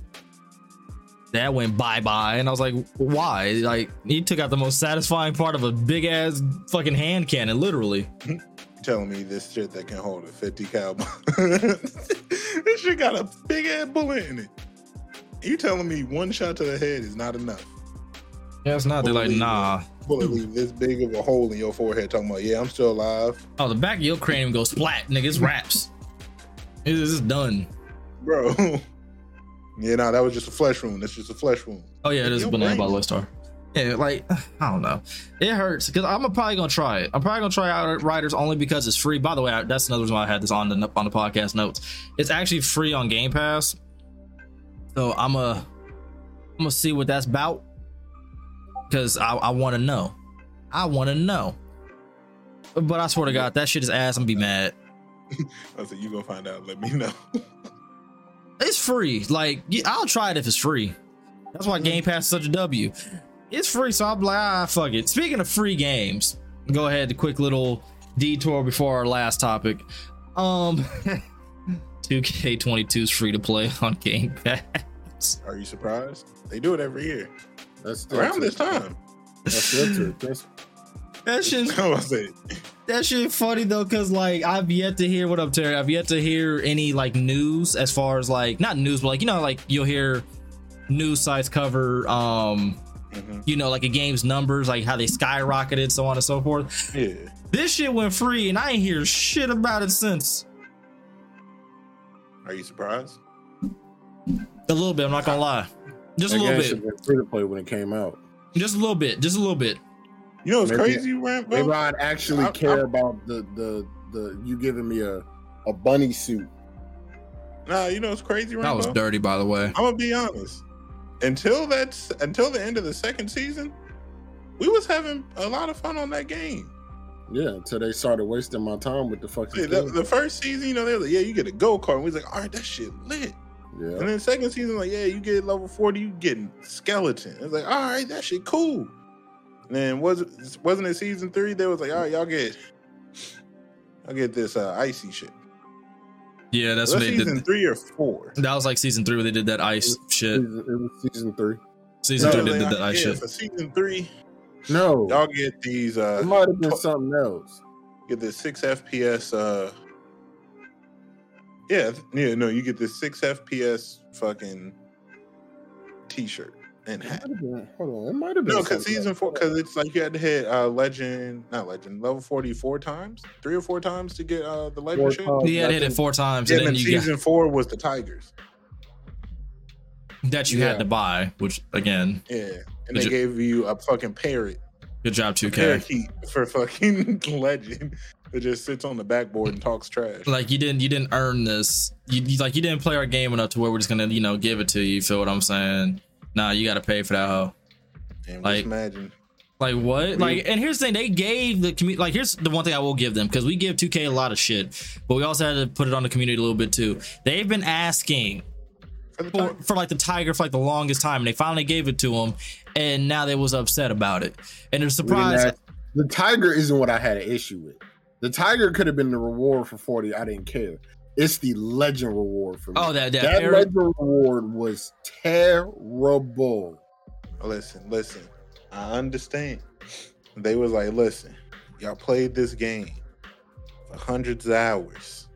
that went bye bye. And I was like, why? Like, he took out the most satisfying part of a big ass fucking hand cannon, literally.
You telling me this shit that can hold a 50 cal this shit got a big ass bullet in it. You telling me one shot to the head is not enough?
Yeah, it's not. They're like, nah.
Bullet leave this big of a hole in your forehead. Talking about, yeah, I'm still alive,
Oh, the back of your cranium goes splat, nigga. It's wraps. It's, it's done.
bro. yeah, nah, that was just a flesh wound. That's just a flesh wound.
Oh yeah, it is
Your
banana by Star. Yeah, like I don't know, it hurts because I'm probably gonna try it. I'm probably gonna try Outriders only because it's free. By the way, I, that's another reason why I had this on the on the podcast notes. It's actually free on Game Pass, so I'm a I'm gonna see what that's about because I, I want to know. I want to know. But I swear to God, that shit is ass. I'm gonna be mad.
I said, you gonna find out. Let me know.
It's free. Like I'll try it if it's free. That's why Game Pass is such a W. It's free, so I'm like, ah, fuck it. Speaking of free games, go ahead. A quick little detour before our last topic. Um, 2K22 is free to play on Game Pass.
Are you surprised? They do it every year
That's still
around this time.
That's still. That's
That shit,
I was say,
that shit funny though, cause like I've yet to hear what up, Terry. I've yet to hear any like news as far as like not news, but like you know, like you'll hear news sites cover um
Mhm.
you know, like a game's numbers, like how they skyrocketed, so on and so forth.
yeah.
This shit went free, and I ain't hear shit about it since.
Are you surprised?
A little bit, I'm not gonna lie. Just a little
game
bit.
should have been free to play when it came out.
Just a little bit. Just a little bit.
You know it's
Maybe-
crazy, Ramp?
Maybe I'd actually
I-
care
I-
about the the the you giving me a a bunny suit.
Nah, you know it's crazy,
That was dirty, by the way.
I'm gonna be honest. Until that's until the end of the second season, we was having a lot of fun on that game.
Yeah, until they started wasting my time with the fucking.
See, the, the first season, you know, they were like, yeah, you get a go kart. We was like, all right, that shit lit.
yeah,
And then second season, like, yeah, you get level 40, you getting skeleton. It's like, all right, that shit cool. And then was wasn't it season three? They was like, all right, y'all get I'll get this uh, icy shit.
Yeah, that's
Was
what they
season
did.
three or four?
That was like season three where they did that ice shit.
it was season three.
Season
No,
three they
like,
did that ice
yeah,
shit.
for season three,
No,
y'all get these Uh, it
might have been
tw-
something else.
get the six FPS uh yeah, yeah, no, you get the six FPS fucking t-shirt and hat.
been, hold on, it might have been.
No, because season four, because it's like you had to hit uh legend, not legend, level forty four times, three or four times to get uh the legend
Four
shit.
times.
He had hit it four times,
Yeah,
and
and
then
then
you got,
season four was the Tigers.
that you
Yeah.
had to buy. Which again,
Yeah, and
Did
they gave you a fucking parrot,
good job, 2K.
parakeet for fucking legend that just sits on the backboard and talks trash.
Like you didn't, you didn't earn this. You, you like you didn't play our game enough to where we're just gonna, you know, give it to you. You feel what I'm saying? Nah, you got to pay for that hoe.
And
like-
just imagine.
Like what? Like, and here's the thing: they gave the community. Like, here's the one thing I will give them because we give 2K a lot of shit, but we also had to put it on the community a little bit too. They've been asking
For
for, like the tiger for like the longest time, and they finally gave it to him, and now they was upset about it, and they're surprised.
have- the tiger isn't what I had an issue with. The tiger could have been the reward for forty. I didn't care. It's the legend reward for me.
Oh, that that,
that
parrot-
legend reward was terrible.
Listen, listen. I understand. They was like, listen, y'all played this game for hundreds of hours.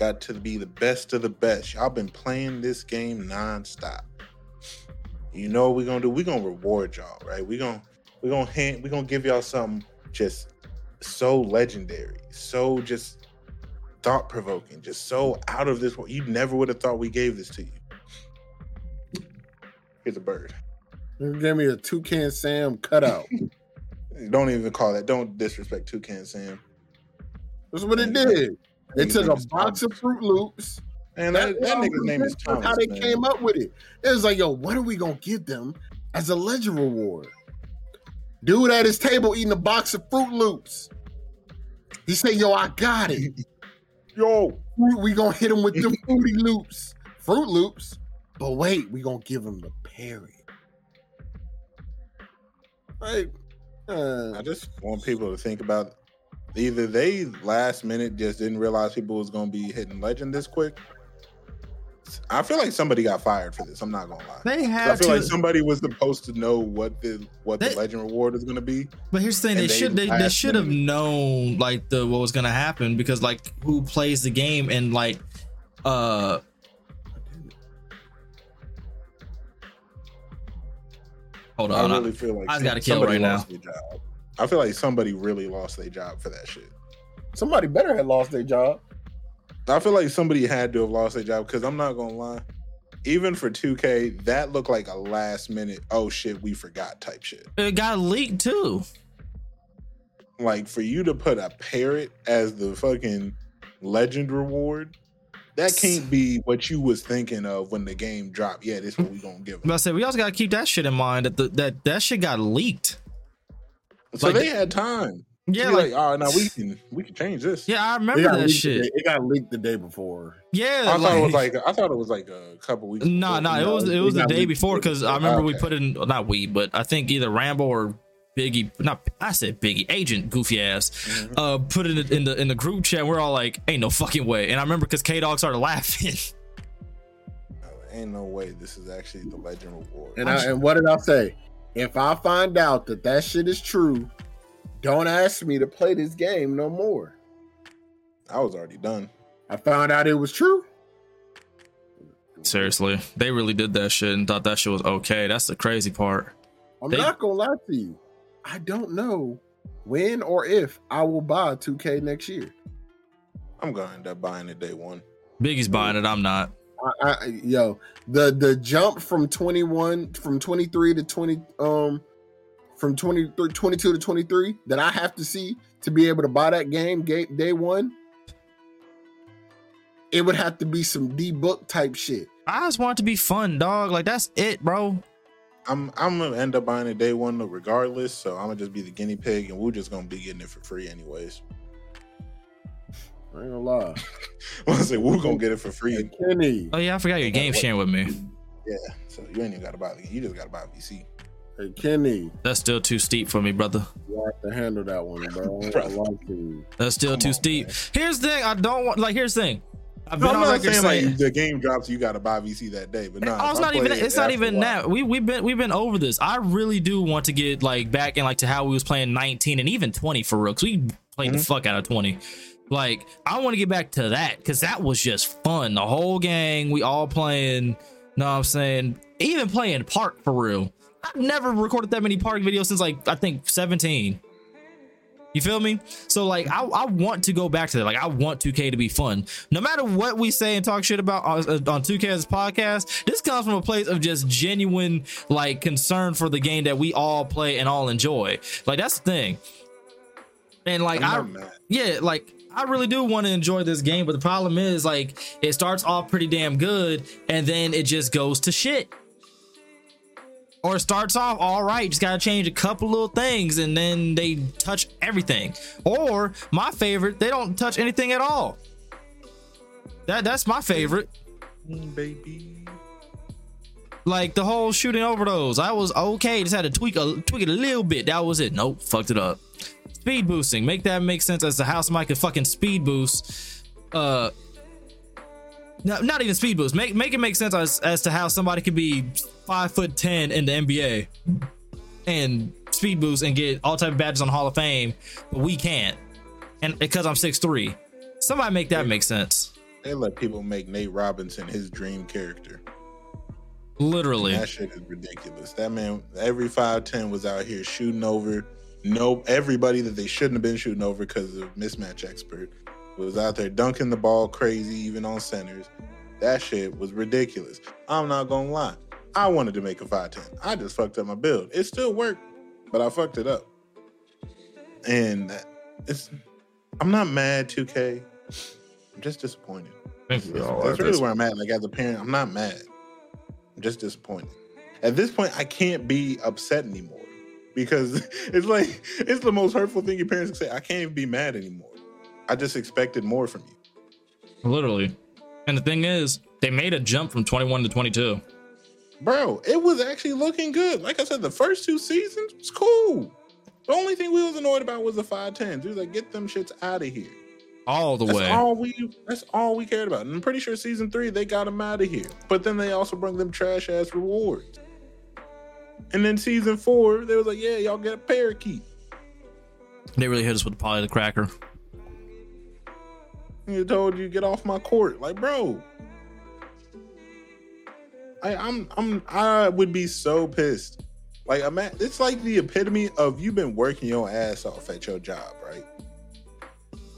Got to be the best of the best. Y'all been playing this game nonstop. You know what we're gonna do? We're gonna reward y'all, right? We're gonna we're gonna hand we're gonna give y'all something just so legendary, so just thought provoking, just so out of this world. You never would have thought we gave this to you. Here's a bird.
They gave me a toucan Sam cutout.
Don't even call that. Don't disrespect Toucan Sam.
That's what it did. They took a
is
box of Fruit Loops.
And that, that nigga's name is Thomas.
How they
man.
came up with it. It was like, yo, what are we gonna give them as a legend reward? Dude at his table eating a box of Fruit Loops. He said, "Yo, I got it.
Yo,
We gonna hit him with the Fruity Loops, Fruit Loops. But wait, we gonna give him the Perry. Like, uh,
I just want people to think about either they last minute just didn't realize people was gonna be hitting legend this quick. I feel like somebody got fired for this. I'm not gonna lie.
They have I
feel
to,
like somebody was supposed to know what the what
They-
the legend reward is gonna be.
but here's the thing: they
they
should they, they should have known like the what was gonna happen because like who plays the game and like uh hold on, I-
really feel like
I
some-
gotta kill right now.
Lost their job. I feel like somebody really lost their job for that shit.
somebody better have lost their job.
I feel like somebody had to have lost their job because I'm not gonna lie. Even for 2K, that looked like a last minute, oh shit, we forgot type shit.
it got leaked too.
Like for you to put a parrot as the fucking legend reward, that can't be what you was thinking of when the game dropped. Yeah, this what we gonna give
But. I said we also gotta keep that shit in mind that the, that that shit got leaked.
So
like-
they had time.
Yeah,
Yeah,
like,
like, oh, now we can we can change this.
yeah, I remember that
leaked
shit.
day- it got leaked the day before.
Yeah,
I thought it was like I thought it was like a couple weeks.
No,
before.
no, it
No,
was it
it
was the day before because I
before.
remember we
Okay.
put in not we, but I think either Rambo or Biggie, not I said Biggie, Agent Goofy ass,
Mhm.
uh, put it in the, in the in the group chat. We're all like, "Ain't no fucking way!" And I remember because K Dog started laughing.
No, ain't no way this is actually the legend reward.
And, I, and what did I say? If I find out that that shit is true, don't ask me to play this game no more.
I was already done.
I found out it was true.
Seriously, they really did that shit and thought that shit was okay. That's the crazy part.
I'm
They-
not gonna lie to you. I don't know when or if I will buy 2K next year.
I'm gonna end up buying it day one.
Biggie's buying it. I'm not.
I, I, yo, the the jump from 21 from 23 to 20 um from 23 22 to 23 that I have to see to be able to buy that game ga- day one. It would have to be some D-book type shit.
I just want it to be fun, dog. Like that's it, bro.
I'm I'm gonna end up buying it day one regardless. So I'm gonna just be the guinea pig, and we're just gonna be getting it for free anyways.
I ain't gonna lie.
I was like, we're gonna get it for free.
Kenny,
Oh yeah, I forgot your game sharing with me.
Yeah, so you ain't even gotta buy. You just gotta buy VC.
hey Kenny,
That's still too steep for me, brother.
you have to handle that one, bro. I ain't gonna lie to you.
That's still
Come
too
on,
steep.
man.
Here's the thing. I don't want like. Here's the thing. I've
No,
been
I'm
on
not
record
saying
saying.
like the game drops, you gotta buy VC that day. But no,
Oh, it's not even. It's not even that. We we've been we've been over this. I really do want to get like back in like to how we was playing 19 and even 20 for real. Cause we played the
Mhm.
fuck out of 20. Like I want to get back to that because that was just fun. The whole gang, we all playing. Know what I'm saying? Even playing park for real. I've never recorded that many park videos since like I think 17. You feel me? So like I, I want to go back to that. Like I want 2K to be fun. No matter what we say and talk shit about uh, uh, on, on 2K's podcast, this comes from a place of just genuine like concern for the game that we all play and all enjoy. Like that's the thing. And like I yeah, like I really do want to enjoy this game, but the problem is like it starts off pretty damn good and then it just goes to shit. Or it starts off all right, just gotta change a couple little things and then they touch everything. Or my favorite, they don't touch anything at all. That that's my favorite.
Baby.
Like the whole shooting overdose, I was okay. Just had to tweak a tweak it a little bit. That was it. Nope, fucked it up. Speed boosting, make that make sense as to how somebody could fucking speed boost. Uh, no, not even speed boost. Make make it make sense as as to how somebody could be five foot ten in the NBA and speed boost and get all type of badges on Hall of Fame, but we can't. And because I'm six three, somebody make that make sense.
They let people make Nate Robinson his dream character.
Literally.
That shit is ridiculous. That man, every five ten was out here shooting over no everybody that they shouldn't have been shooting over because of mismatch expert was out there dunking the ball crazy even on centers. That shit was ridiculous. I'm not gonna lie. I wanted to make a 510. I just fucked up my build. It still worked, but I fucked it up. And it's I'm not mad 2K. I'm just disappointed.
I think we all are.
That's really where I'm at. Like as a parent, I'm not mad. I'm just disappointed. At this point, I can't be upset anymore because it's like it's the most hurtful thing your parents can say. I can't even be mad anymore. I just expected more from you,
Literally. And the thing is, they made a jump from 21 to 22.
bro. It was actually looking good. Like I said, the first two seasons was cool. The only thing we was annoyed about was the five tens. We was like, get them shits out of here.
All the
That's
way.
all we. That's all we cared about. And I'm pretty sure season three they got them out of here. But then they also bring them trash ass rewards. And then season four, they was like, yeah, y'all get a parakeet.
They really hit us with the Polly the Cracker.
You told you get off my court, like, bro. I, I'm I'm I would be so pissed. Like I'm at, it's like the epitome of you've been working your ass off at your job, right?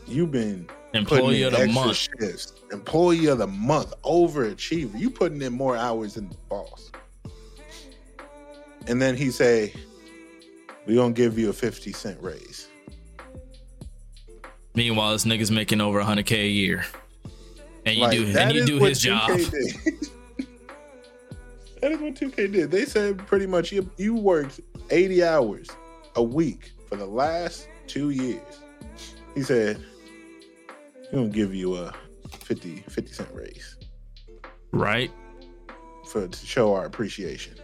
You've been
Employee of the month.
shifts. Employee of the month, overachiever. You putting in more hours than the boss. And then he say, "We gonna give you a fifty cent raise."
Meanwhile, this nigga's making over 100k a year, and you
Like,
do and you do his job.
That is what 2K did. They said pretty much you, you worked 80 hours a week for the last two years. He said, "We're gonna give you a 50, 50 cent raise
Right?
for to show our appreciation."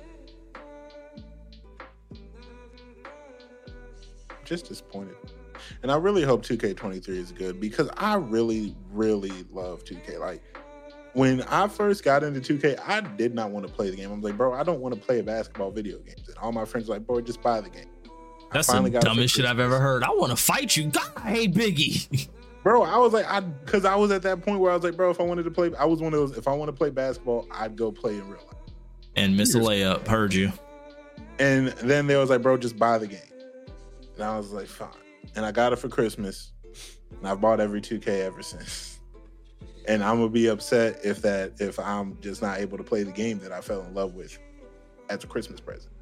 Just disappointed. And I really hope 2K23 is good because I really, really love 2K. Like when I first got into 2K, I did not want to play the game. I was like, bro, I don't want to play a basketball video games. And all my friends were like, bro, just buy the game.
That's the
finally got it for
dumbest shit I've ever heard. I want to fight you. God, I hate Biggie.
Bro, I was like, I because I was at that point where I was like, bro, if I wanted to play, I was one of those. If I want to play basketball, I'd go play in real life.
and miss a layup. Heard you.
And then they was like, bro, just buy the game. And I was like, fine. And I got it for Christmas. And I've bought every 2K ever since. And I'm gonna be upset if that if I'm just not able to play the game that I fell in love with as a Christmas present.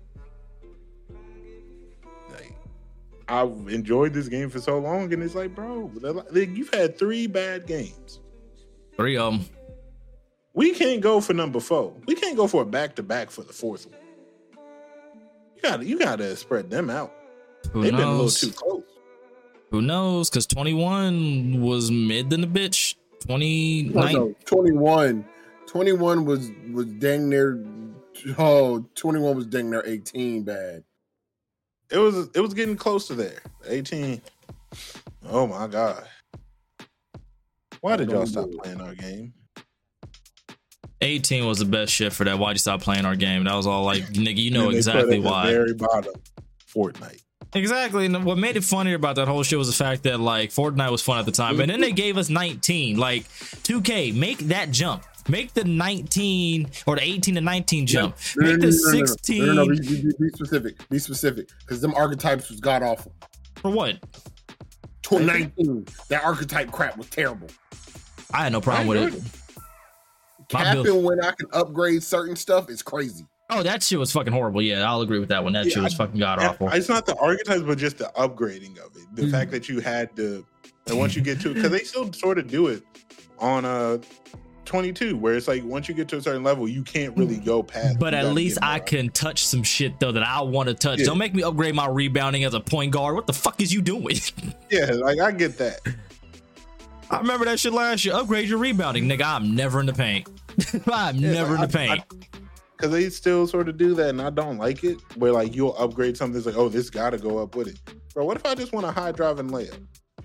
Like I've enjoyed this game for so long, and it's like, bro, like- you've had three bad games.
Three of them.
We can't go for number four. We can't go for a back to back for the fourth one. You gotta you gotta spread them out.
Who
They've been a little
knows?
too close.
Who knows? Because 21 was mid than a bitch. 29.
No, 21. 21 was was dang near oh 21 was dang near 18 bad.
It was it was getting close to there. 18. Oh my god. Why did y'all stop playing our game?
18 was the best shit for that. Why'd you stop playing our game? That was all like, nigga, you know
And they put
exactly why.
Very bottom. Fortnite.
Exactly. And what made it funnier about that whole shit was the fact that like Fortnite was fun at the time. And then they gave us 19. Like 2K, make that jump. Make the 19 or the 18 to 19 jump.
No,
Make
no,
the
no, no, no.
16
No, be, be- be specific. Be specific. Because them archetypes was god awful.
for what?
19. That archetype crap was terrible.
I had no problem with it. My
Capping when I can upgrade certain stuff is crazy.
Oh, that shit was fucking horrible. Yeah, I'll agree with that one. That
Yeah,
shit was
I-
fucking god awful.
It's not the archetypes, but just the upgrading of it. The
Mhm.
fact that you had to, and once you get to, because they still sort of do it on uh 22, where it's like once you get to a certain level, you can't really go past.
But at least I can touch some shit though that I want to touch.
Yeah.
Don't make me upgrade my rebounding as a point guard. What the fuck is you doing?
Yeah, like I get that.
I remember that shit last year. Upgrade your rebounding, nigga. I'm never in the paint. I'm
Yeah,
never in the
I- I-
paint.
Because they still sort of do that, and I don't like it. Where like you'll upgrade something, it's like, oh, this got to go up with it, bro. What if I just want a high driving layup?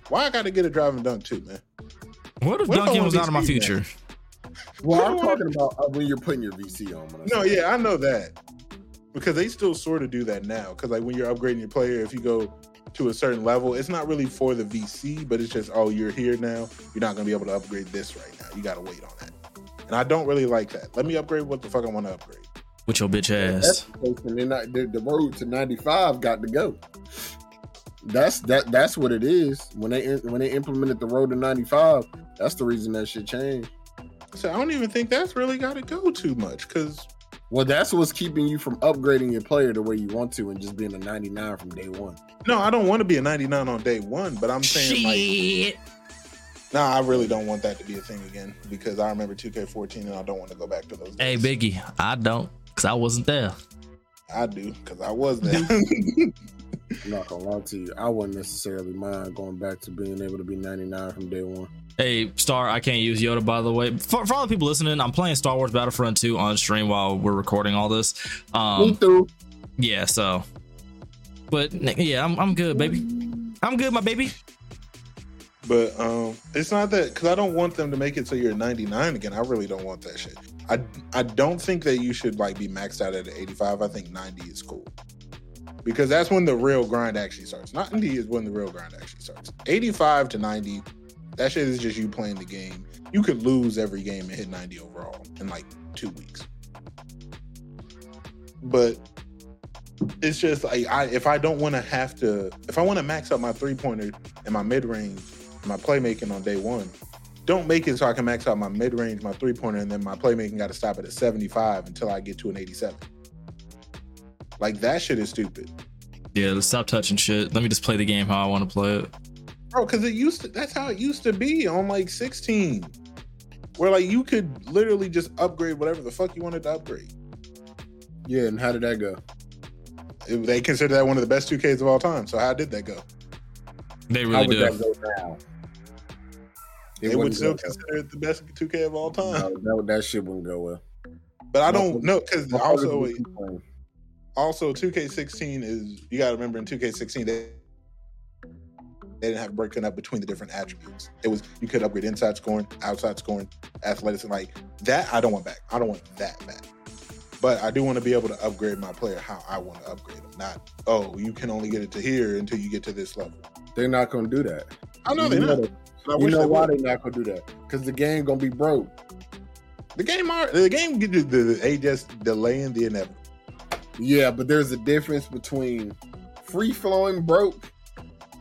Why I got to get a driving dunk too, man?
what if
what
dunking
wanna
was
be
out of my
speed
future?
Well, I'm talking about uh, when you're putting your VC on.
No,
say
yeah, I know that because they still sort of do that now. Because like when you're upgrading your player, if you go to a certain level, it's not really for the VC, but it's just oh, you're here now. You're not gonna be able to upgrade this right now. You got to wait on that. And I don't really like that. Let me upgrade what the fuck I want to upgrade.
With your bitch
That's
ass.
the and then I- the, the road to 95 got to go. That's that. That's what it is. When they when they implemented the road to 95, that's the reason that shit changed.
So I don't even think that's really got to go too much because
Well, that's what's keeping you from upgrading your player the way you want to and just being a 99 from day one.
No, I don't want to be a 99 on day one, but I'm saying like
Shit.
Nah, I really don't want that to be a thing again because I remember 2K14 and I don't want to go back to those.
Hey,
days.
Biggie, I don't, cause I wasn't there.
I do because I was there.
I'm not gonna lie to you. I wouldn't necessarily mind going back to being able to be 99 from day one.
Hey, Star, I can't use Yoda, by the way. For, for all the people listening, I'm playing Star Wars Battlefront 2 on stream while we're recording all this.
Me
Um,
too.
yeah, so. But yeah, I'm, I'm good, baby. I'm good, my baby.
but um, it's not that because I don't want them to make it so you're 99 again. I really don't want that shit. I I don't think that you should like be maxed out at 85. I think 90 is cool because that's when the real grind actually starts. 90 is when the real grind actually starts. 85 to 90, that shit is just you playing the game. You could lose every game and hit 90 overall in like two weeks. But it's just like I if I don't want to have to if I want to max out my three pointer and my mid range, my playmaking on day one, don't make it so I can max out my mid range, my three pointer, and then my playmaking got to stop at a 75 until I get to an 87. Like that shit is stupid.
Yeah, let's stop touching shit. Let me just play the game how I want to play it.
Bro, because it used to that's how it used to be on like 16. Where like you could literally just upgrade whatever the fuck you wanted to upgrade.
Yeah, and how did that go?
It- they consider that one of the best 2Ks of all time. So how did that go?
They
How
really
would
do.
It
They would still consider it the best 2K of all time.
No, that, that shit wouldn't go well.
But I don't know because also
would keep playing.
also 2K16 is you got to remember in 2K16 they they didn't have breaking up between the different attributes. It was you could upgrade inside scoring, outside scoring, athleticism, like that. I don't want back. I don't want that back. But I do want to be able to upgrade my player how I want to upgrade them. Not oh, you can only get it to here until you get to this level.
They're not gonna do that.
I know
you
they're
know,
not.
You know why they're not gonna do that? Because the game gonna be broke.
The game are the game get the, the, they just delaying the inevitable.
Yeah, but there's a difference between free flowing broke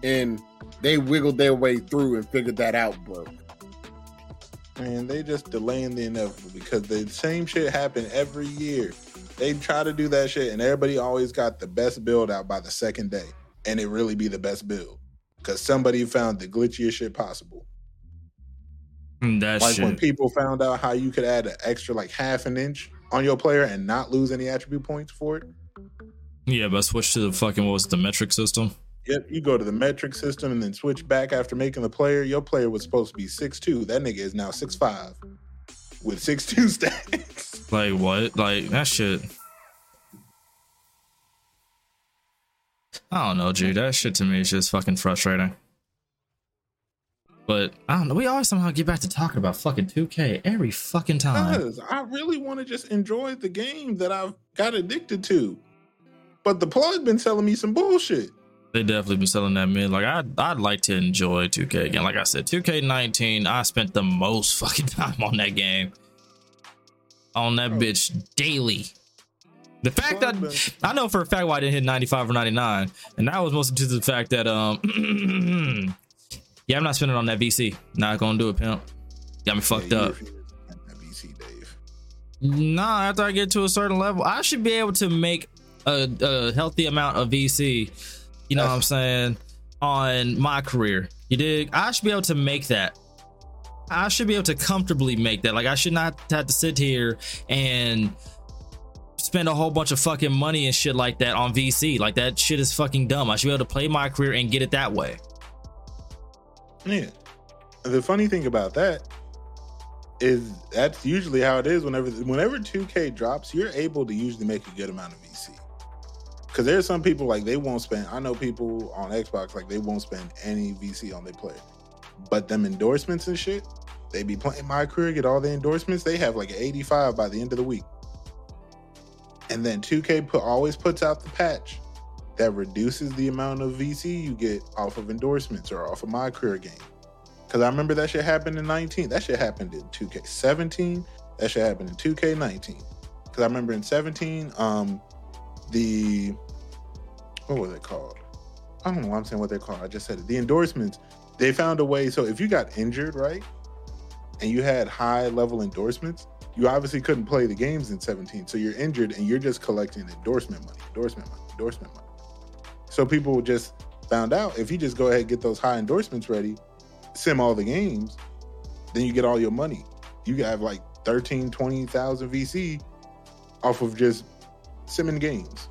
and they wiggled their way through and figured that out broke.
And they just delaying the inevitable because the same shit happen every year. They try to do that shit, and everybody always got the best build out by the second day, and it really be the best build because somebody found the glitchiest shit possible.
Mm, That
like when people found out how you could add an extra like half an inch on your player and not lose any attribute points for it.
Yeah, but switch to the fucking what was it, the metric system?
Yep, you go to the metric system and then switch back after making the player. Your player was supposed to be six two. That nigga is now six five with six two stats.
Like what? Like that shit. I don't know, dude. That shit to me is just fucking frustrating. But I don't know. We always somehow get back to talking about fucking 2K every fucking time.
Because I really want to just enjoy the game that I've got addicted to. But the plug been telling me some bullshit.
They definitely been selling that mid. Like I'd I'd like to enjoy 2K again. Like I said, 2K19, I spent the most fucking time on that game. On that
Oh.
bitch daily. The fact that I know for a fact why I didn't hit 95 or 99, and that was mostly due to the fact that um yeah, I'm not spending on that VC. Not gonna do it, pimp. Got me fucked
Yeah,
up.
refuse to spend that VC.
Nah, after I get to a certain level, I should be able to make a, a healthy amount of VC. You know what I'm saying? On my career, you dig? I should be able to make that. I should be able to comfortably make that. Like I should not have to sit here and spend a whole bunch of fucking money and shit like that on VC. Like that shit is fucking dumb. I should be able to play my career and get it that way.
Yeah. The funny thing about that is that's usually how it is whenever whenever 2K drops, you're able to usually make a good amount of VC. Cause there's some people like they won't spend. I know people on Xbox like they won't spend any VC on their player, but them endorsements and shit, they be playing my career, get all the endorsements. They have like an 85 by the end of the week, and then 2K put always puts out the patch that reduces the amount of VC you get off of endorsements or off of my career game. Cause I remember that shit happened in 19. That shit happened in 2K17. That shit happened in 2K19. Cause I remember in 17, um, the what was it called? I don't know why I'm saying what they're called. I just said it. The endorsements, they found a way. So if you got injured, right? And you had high level endorsements, you obviously couldn't play the games in 17. So you're injured and you're just collecting endorsement money, endorsement money, endorsement money. So people just found out if you just go ahead and get those high endorsements ready, sim all the games, then you get all your money. You have like 13, 20,000 VC off of just simming games.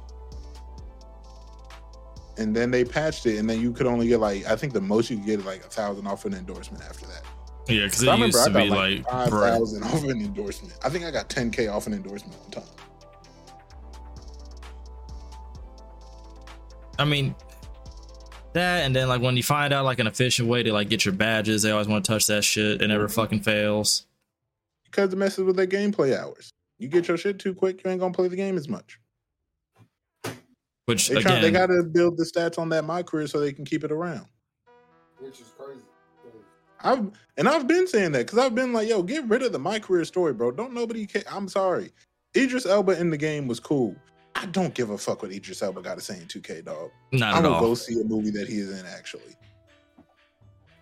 And then they patched it, and then you could only get like I think the most you could get is like a thousand off an endorsement after that.
Yeah, because
So I
it used to
I
be like,
like five
bro,
thousand off an endorsement. I think I got 10k off an endorsement one time.
I mean, that and then like when you find out like an efficient way to like get your badges, they always want to touch that shit. It never
Mm-hmm.
fucking fails.
Because it messes with their gameplay hours. You get your shit too quick, you ain't gonna play the game as much.
Which
They, try,
again,
they gotta build the stats on that my career so they can keep it around.
which is crazy.
I've and I've been saying that because I've been like, yo, get rid of the my career story, bro. Don't nobody care. I'm sorry. Idris Elba in the game was cool. I don't give a fuck what Idris Elba got to say in 2K, dog.
not
I
at
will
all.
go see a movie that he is in. Actually,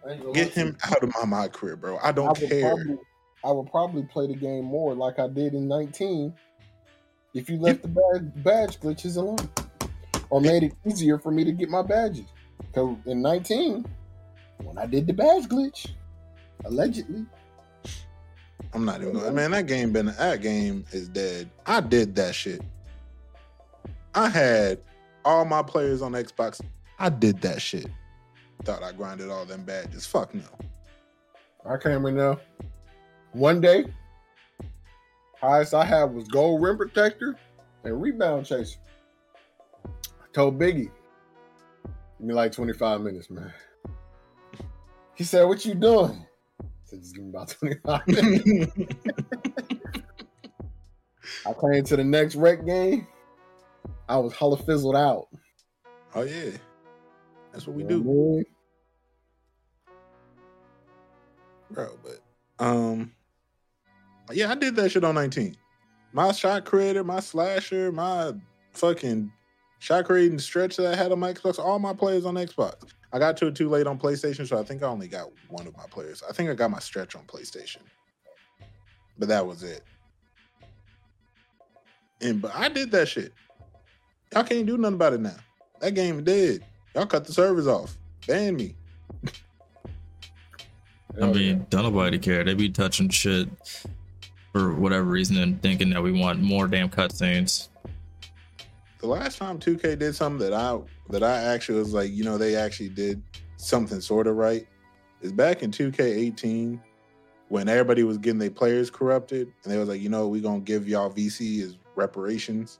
I ain't gonna
get
lie to you.
him out of my my career, bro. I
I
don't
would
care.
probably I would probably play the game more like I did in 19 if you left the bad badge glitches alone. Or made it easier for me to get my badges. Cause in 19, when I did the badge glitch, allegedly,
I'm not even going. Man, that game been that game is dead. I did that shit. I had all my players on Xbox. I did that shit. Thought I grinded all them badges. Fuck no.
I came in there. One day, highest I had was gold rim protector and rebound chaser. I told Biggie, give me like 25 minutes, man. He said, What you doing? I said, Just give me about 25 minutes. I came to the next rec game. I was hella fizzled out.
oh yeah, that's what we
You
do.
what I mean?
bro. But um, yeah, I did that shit on 19. My shot creator, my slasher, my fucking shot creating stretch that I had on my Xbox, all my players on Xbox. I got to it too late on PlayStation, so I think I only got one of my players. I think I got my stretch on PlayStation, but that was it. And but I did that shit. Y'all can't do nothing about it now. That game dead. Y'all cut the servers off. Ban me.
I mean, don't nobody care. They be touching shit for whatever reason and thinking that we want more damn cutscenes.
the last time 2K did something that I that I actually was like, you know, they actually did something sort of right is back in 2K18 when everybody was getting their players corrupted and they was like, you know, we gonna give y'all VC as reparations.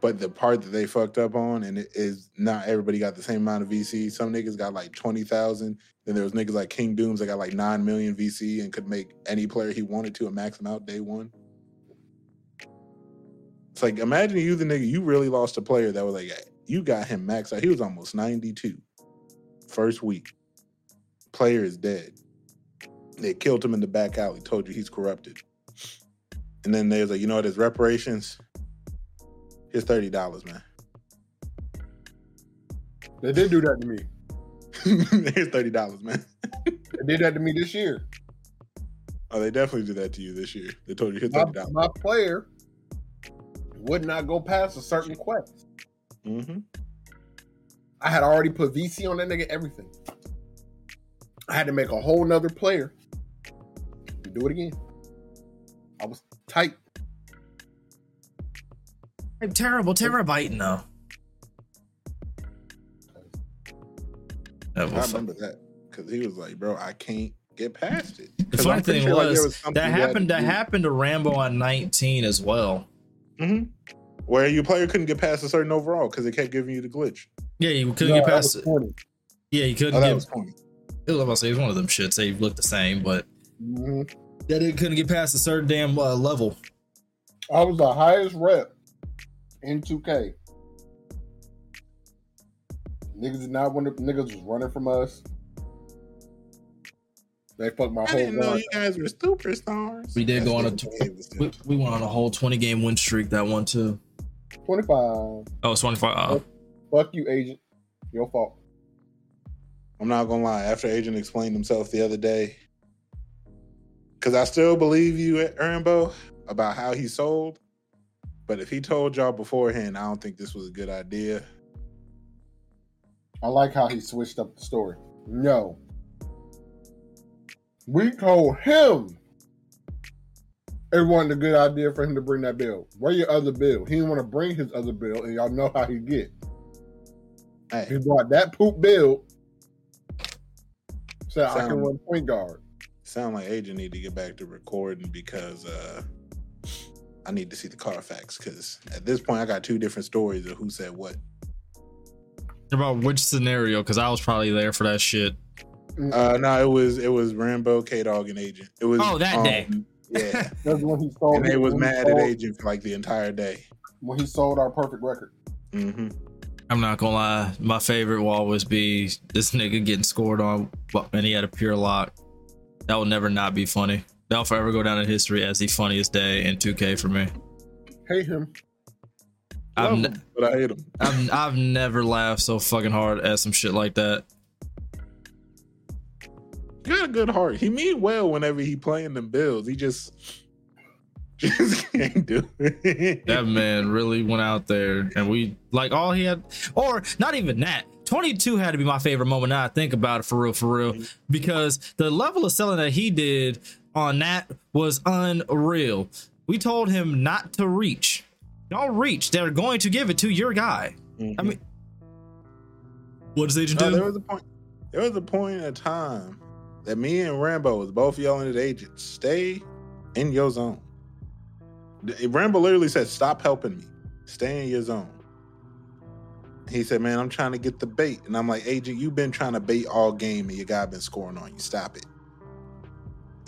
But the part that they fucked up on and it is not everybody got the same amount of VC. Some niggas got like 20,000. Then there was niggas like King Dooms that got like 9 million VC and could make any player he wanted to and max him out day one. It's like imagine you the nigga you really lost a player that was like you got him maxed out. He was almost 92 first week. Player is dead. They killed him in the back alley, told you he's corrupted. And then there's like, you know what, his reparations? Here's thirty dollars, man.
They did do that to me.
Here's thirty dollars, man.
They did that to me this year.
Oh, they definitely did that to you this year. They told you here's
My,
thirty dollars.
my player would not go past a certain quest.
Mm-hmm.
I had already put VC on that nigga, everything. I had to make a whole nother player to do it again. I was tight.
I'm Terrible terabyte though.
I remember that because he was like, "Bro, I can't get past it."
the
'Cause
funny thing
sure, like, there
was, that happened.
to
That happened to Rambo on 19 as well.
hmm Where your player couldn't get past a certain overall because they kept giving you the glitch.
Yeah, you couldn't
No,
get past it. Yeah, you couldn't
Oh, that
get.
was corny.
It was about to say it was one of them shits. They look the same, but
Mhm.
yeah, they couldn't get past a certain damn uh, level.
I was the highest rep in 2K. Niggas did not want to, niggas was running from us. They fucked my
I
whole
didn't know
run.
you guys were superstars.
We did go on a
That's
t-
what it was.
We, we went on a whole 20 game win streak that one too.
25.
Oh, it's 25. Uh,
Fuck you, agent. Your fault.
I'm not gonna lie. After Agent explained himself the other day, Because I still believe you, Rambo, about how he sold. But if he told y'all beforehand, I don't think this was a good idea.
I like how he switched up the story. No. We told him it wasn't a good idea for him to bring that bill. Where your other bill? He didn't want to bring his other bill, and y'all know how he get. He brought that poop bill. Said I can run point guard.
sound like agent need to get back to recording because uh I need to see the Carfax. Because at this point, I got two different stories of who said what.
About which scenario? Because I was probably there for that shit.
Uh No, it was it was Rambo, K Dog, and Agent. It was
Oh, that day.
Yeah,
That's when he sold.
and they was
when he
mad at
sold-
Agent for like the entire day.
when he sold our perfect record.
hmm
I'm not gonna lie. My favorite will always be this nigga getting scored on, but- and he had a pure lock. That will never not be funny. That'll forever go down in history as the funniest day in 2K for me.
Hate him.
I've,
Love
ne-
him, but I hate him.
I've I've never laughed so fucking hard at some shit like that.
Got a good heart. He mean well whenever he playing them bills. He just just can't do it.
That man really went out there, and we like all he had, or not even that. 22 had to be my favorite moment. Now I think about it for real, for real, because the level of selling that he did on that was unreal. We told him not to reach. Don't reach. They're going to give it to your guy. I mm-hmm. mean, what does agent do?
there was a point. There was a point in time that me and Rambo is both y'all yelling at agents, "Stay in your zone." Rambo literally said, "Stop helping me. Stay in your zone." He said, "Man, I'm trying to get the bait," and I'm like, "Agent, you've been trying to bait all game, and your guy been scoring on you. Stop it."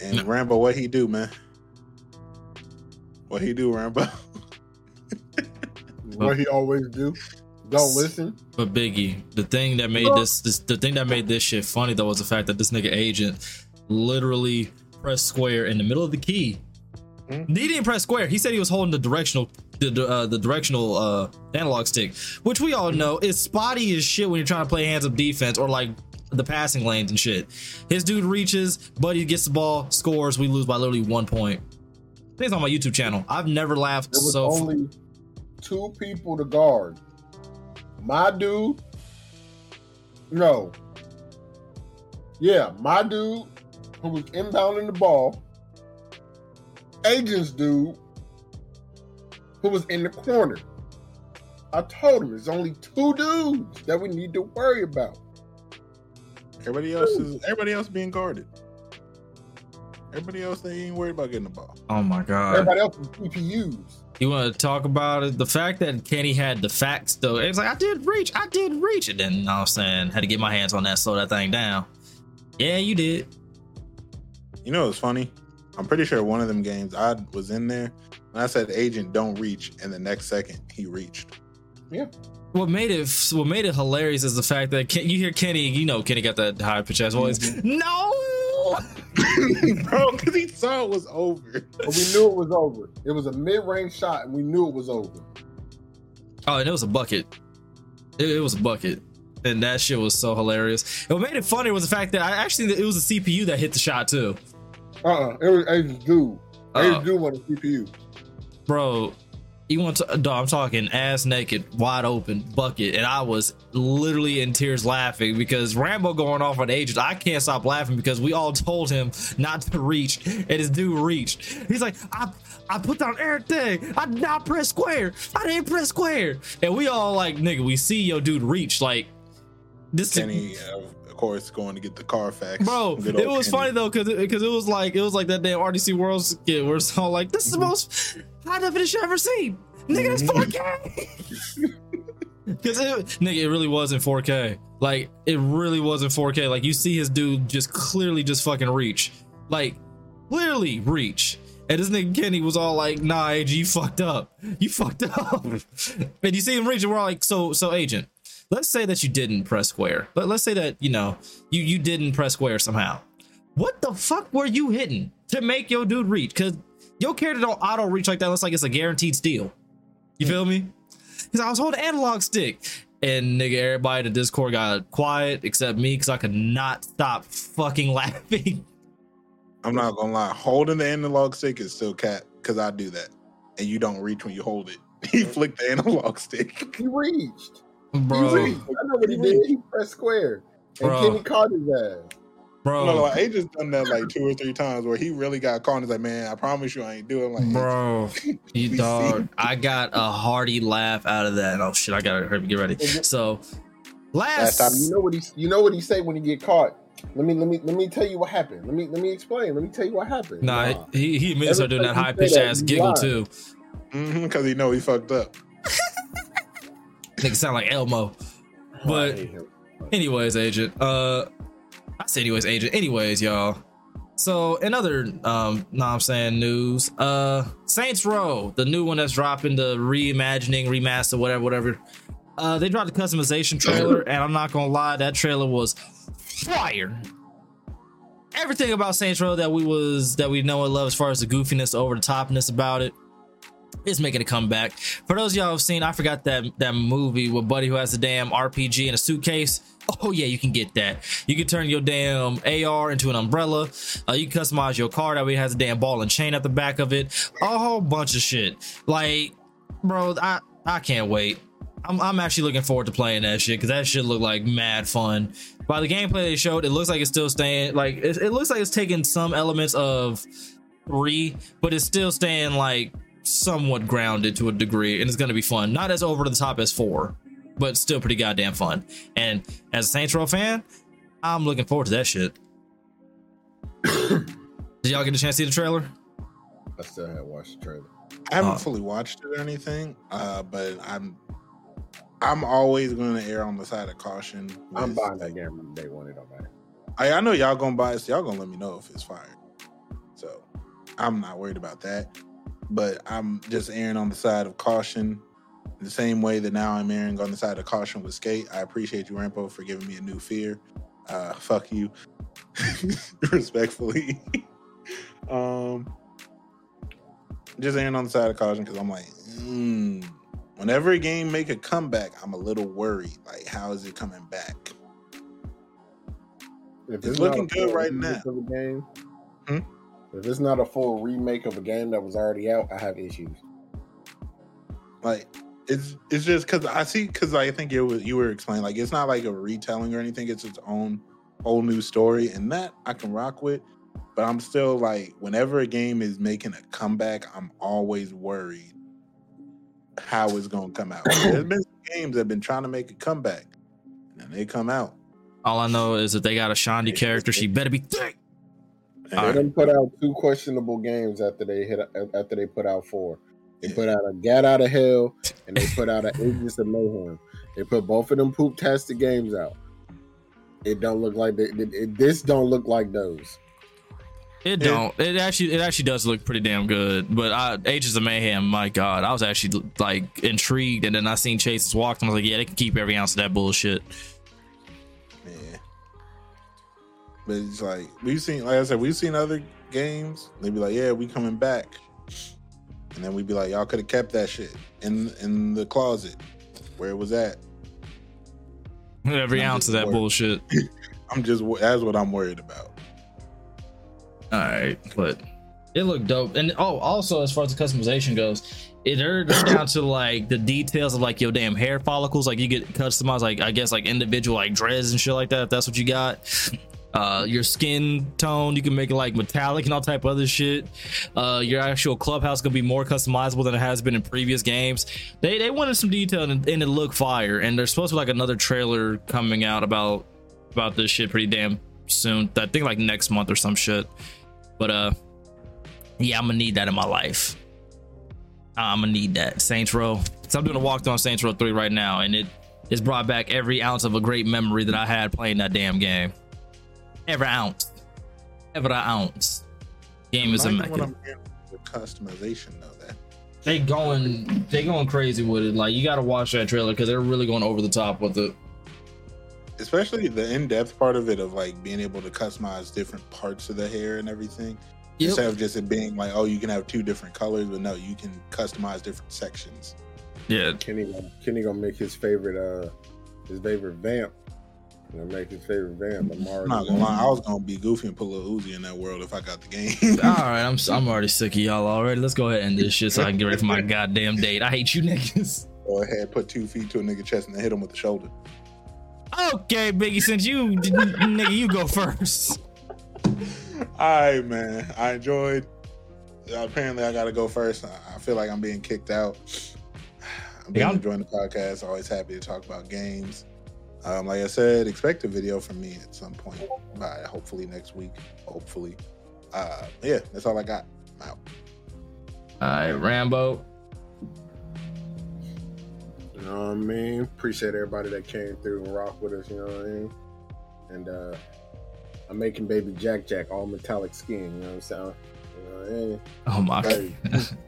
And
No.
Rambo, what he do, man? What he do, Rambo?
What he always do. Don't listen.
But Biggie, the thing that made this, this the thing that made this shit funny though was the fact that this nigga agent literally pressed square in the middle of the key.
Hmm?
He didn't press square. He said he was holding the directional the uh, the directional uh analog stick, which we all know is spotty as shit when you're trying to play hands up defense or like the passing lanes and shit. His dude reaches, Buddy gets the ball, scores, we lose by literally one point. Things on my YouTube channel. I've never laughed
There was
so
only two people to guard. My dude. No. Yeah, my dude who was inbounding the ball. Agent's dude who was in the corner. I told him there's only two dudes that we need to worry about.
Everybody else is everybody else being guarded. Everybody else they ain't worried about getting the ball.
Oh my god.
Everybody else is CPUs.
You want to talk about it? The fact that Kenny had the facts, though, it's like I did reach, I did reach it. Then you know what I'm saying, had to get my hands on that, slow that thing down. Yeah, you did.
You know what's funny? I'm pretty sure one of them games I was in there and I said agent don't reach and the next second he reached. Yeah.
What made it, what made it hilarious is the fact that Ken, you hear Kenny, you know, Kenny got that high pitch ass voice. Mm-hmm. No.
Bro, because he saw it was over.
But we knew it was over. It was a mid-range shot and we knew it was over.
Oh, and it was a bucket. It, it was a bucket. And that shit was so hilarious. And what made it funny was the fact that I actually it was a CPU that hit the shot too.
Uh-uh. It was Agent's dude.
Uh,
Agent's dude was a CPU.
bro you want to dog, i'm talking ass naked wide open bucket and i was literally in tears laughing because rambo going off on agents i can't stop laughing because we all told him not to reach and his dude reached. He's like i i put down everything. I did not press square. I didn't press square. And we all like nigga we see your dude reach like this
Kenny, uh, course, going to get the Carfax.
Bro, it was funny though, cause because it, was like it was like that damn RDC World skit where it's all like, this is the mm-hmm. most high definition I've ever seen. Nigga, that's mm-hmm. 4K. Cause it, nigga, it really was in 4K. Like it really was in 4K. Like you see his dude just clearly just fucking reach, like clearly reach. And this nigga Kenny was all like, "Nah, AG, you fucked up. You fucked up." and you see him reach, and we're all like, "So, so, agent, let's say that you didn't press square. But let's say that you know you you didn't press square somehow. What the fuck were you hitting to make your dude reach? Cause your character don't auto reach like that. Looks like it's a guaranteed steal. You feel me? Cause I was holding analog stick. And nigga, everybody in the Discord got quiet except me because I could not stop fucking laughing.
I'm not gonna lie. Holding the analog stick is still cat because I do that, and you don't reach when you hold it. He flicked the analog stick.
He reached. He
bro,
reached. I know what he did. He pressed square. And
Bro.
Kenny caught his ass.
bro,
No, like Ages done that like two or three times where he really got caught and he's like, man, I promise you I ain't doing like
bro, you dog. I got a hearty laugh out of that. Oh shit, I gotta hurry, get ready. So
Last
last,
time, you know what he, you know what he say when he get caught. Let me, let me, let me tell you what happened. Let me, let me explain. Let me tell you what happened.
nah, he he immediately started doing that high pitched ass
you
giggle
lie.
too.
Mm-hmm, because he know he fucked up.
Nigga sound like Elmo. But
I hate him.
anyways, agent. Uh, I say anyways, agent. Anyways, y'all. So in other um, nah, I'm saying news. Uh, Saints Row, the new one that's dropping the reimagining, remaster, whatever, whatever. Uh, they dropped the customization trailer, and I'm not gonna lie, that trailer was fire. Everything about Saints Row that we was that we know and love, as far as the goofiness, over the topness about it, is making a comeback. For those y'all who've seen, I forgot that that movie with Buddy who has the damn RPG in a suitcase. Oh yeah, you can get that. You can turn your damn AR into an umbrella. Uh, you can customize your car that way it has a damn ball and chain at the back of it. A whole bunch of shit. Like, bro, I I can't wait. I'm, I'm actually looking forward to playing that shit because that shit looked like mad fun. By the gameplay they showed, it looks like it's still staying like it, it looks like it's taking some elements of three, but it's still staying like somewhat grounded to a degree, and it's gonna be fun. Not as over the top as four, but still pretty goddamn fun. And as a Saints Row fan, I'm looking forward to that shit. Did y'all get a chance to see the trailer?
I still haven't watched the trailer.
I haven't
Uh.
fully watched it or anything, uh, but I'm I'm always going to err on the side of caution.
I'm buying that game from day one. It don't matter.
I, I know y'all gonna buy it, so y'all gonna let me know if it's fire. So I'm not worried about that. But I'm just erring on the side of caution. The same way that now I'm erring on the side of caution with skate. I appreciate you, Rambo, for giving me a new fear. Uh, fuck you, respectfully. um, just erring on the side of caution because I'm like, mm, whenever a game make a comeback, I'm a little worried. Like, how is it coming back?
If
It's
not
looking good right now.
Game,
Hmm?
If it's not a full remake of a game that was already out, I have issues.
like it's it's just because I see because I think it was you were explaining like it's not like a retelling or anything. It's its own whole new story, and that I can rock with. But I'm still like, whenever a game is making a comeback, I'm always worried how it's gonna come out. There's been some games that have been trying to make a comeback, and they come out.
All I know is that they got a Shaundi character, she better be thick.
And
All
They
right.
done put out two questionable games after they hit after they put out four. They put out a Gat Out of Hell and they put out an Agents of Mayhem. They put both of them poop tastic games out. It don't look like they, it, it- this don't look like those.
It don't. It actually. It actually does look pretty damn good. But I, Agents of Mayhem. My God, I was actually like intrigued, and then I seen Chase's walk, and I was like, yeah, they can keep every ounce of that bullshit.
But it's like we've seen, like I said, we've seen other games. They'd be like, "Yeah, we coming back," and then we'd be like, "Y'all could have kept that shit in in the closet where it was at."
Every ounce of that
worried.
bullshit.
I'm just that's what I'm worried about.
All right, but it looked dope. And oh, also as far as the customization goes, it they're down to like the details of like your damn hair follicles. Like you get customized, like I guess like individual like dreads and shit like that. If that's what you got. Uh, your skin tone, you can make it like metallic and all type of other shit. Uh, your actual clubhouse gonna be more customizable than it has been in previous games. They they wanted some detail and, and it looked fire. And there's supposed to be like another trailer coming out about about this shit pretty damn soon. I think like next month or some shit. But uh, yeah, I'm gonna need that in my life. I'm gonna need that Saints Row. So I'm doing a walkthrough on Saints Row 3 right now, and it has brought back every ounce of a great memory that I had playing that damn game. Every ounce, every ounce. Game is
I like what
immaculate.
I'm hearing with customization though. That
They going, they going crazy with it. Like you got to watch that trailer because they're really going over the top with it.
especially the in depth part of it of like being able to customize different parts of the hair and everything. Instead of just it being like, oh, you can have two different colors, but no, you can customize different sections.
Yeah,
Kenny Kenny gonna make his favorite uh his favorite vamp You know, make his favorite band, Lamar.
I'm not gonna lie, I was gonna be goofy and put Lil Uzi in that world if I got the game.
All right, I'm I'm already sick of y'all already. Let's go ahead and end this shit so I can get ready for my goddamn date. I hate you niggas.
Go ahead, put two feet to a nigga chest and then hit him with the shoulder.
Okay, Biggie, since you nigga, you go first.
All right, man. I enjoyed. Apparently, I gotta go first. I I feel like I'm being kicked out. I'm
Yeah, I'm-
enjoying the podcast. Always happy to talk about games. Um, like I said, expect a video from me at some point. By hopefully next week. Hopefully. Uh, yeah, that's all I got. I'm out.
All right, Rambo.
You know what I mean? Appreciate everybody that came through and rock with us, you know what I mean? And uh I'm making baby Jack Jack all metallic skin, you know what I'm saying? You know what I mean?
Oh my god.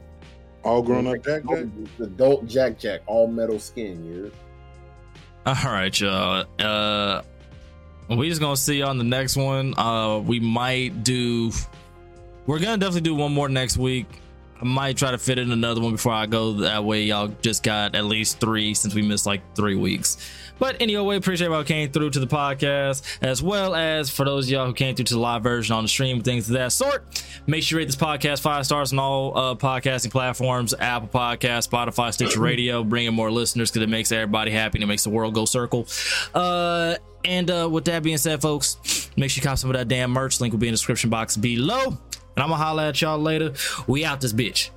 All grown up, Jack. Jack?
Adult Jack Jack, all metal skin, you
All right, y'all. Uh, we just gonna see you on the next one. Uh, we might do. We're gonna definitely do one more next week. I might try to fit in another one before I go. That way, y'all just got at least three since we missed like three weeks. But anyway, appreciate y'all came through to the podcast, as well as for those of y'all who came through to the live version on the stream, things of that sort. Make sure you rate this podcast five stars on all uh, podcasting platforms: Apple Podcast, Spotify, Stitcher Radio, bringing more listeners because it makes everybody happy and it makes the world go circle. Uh, and uh, with that being said, folks, make sure you cop some of that damn merch. Link will be in the description box below. And I'm gonna holla at y'all later. We out this bitch.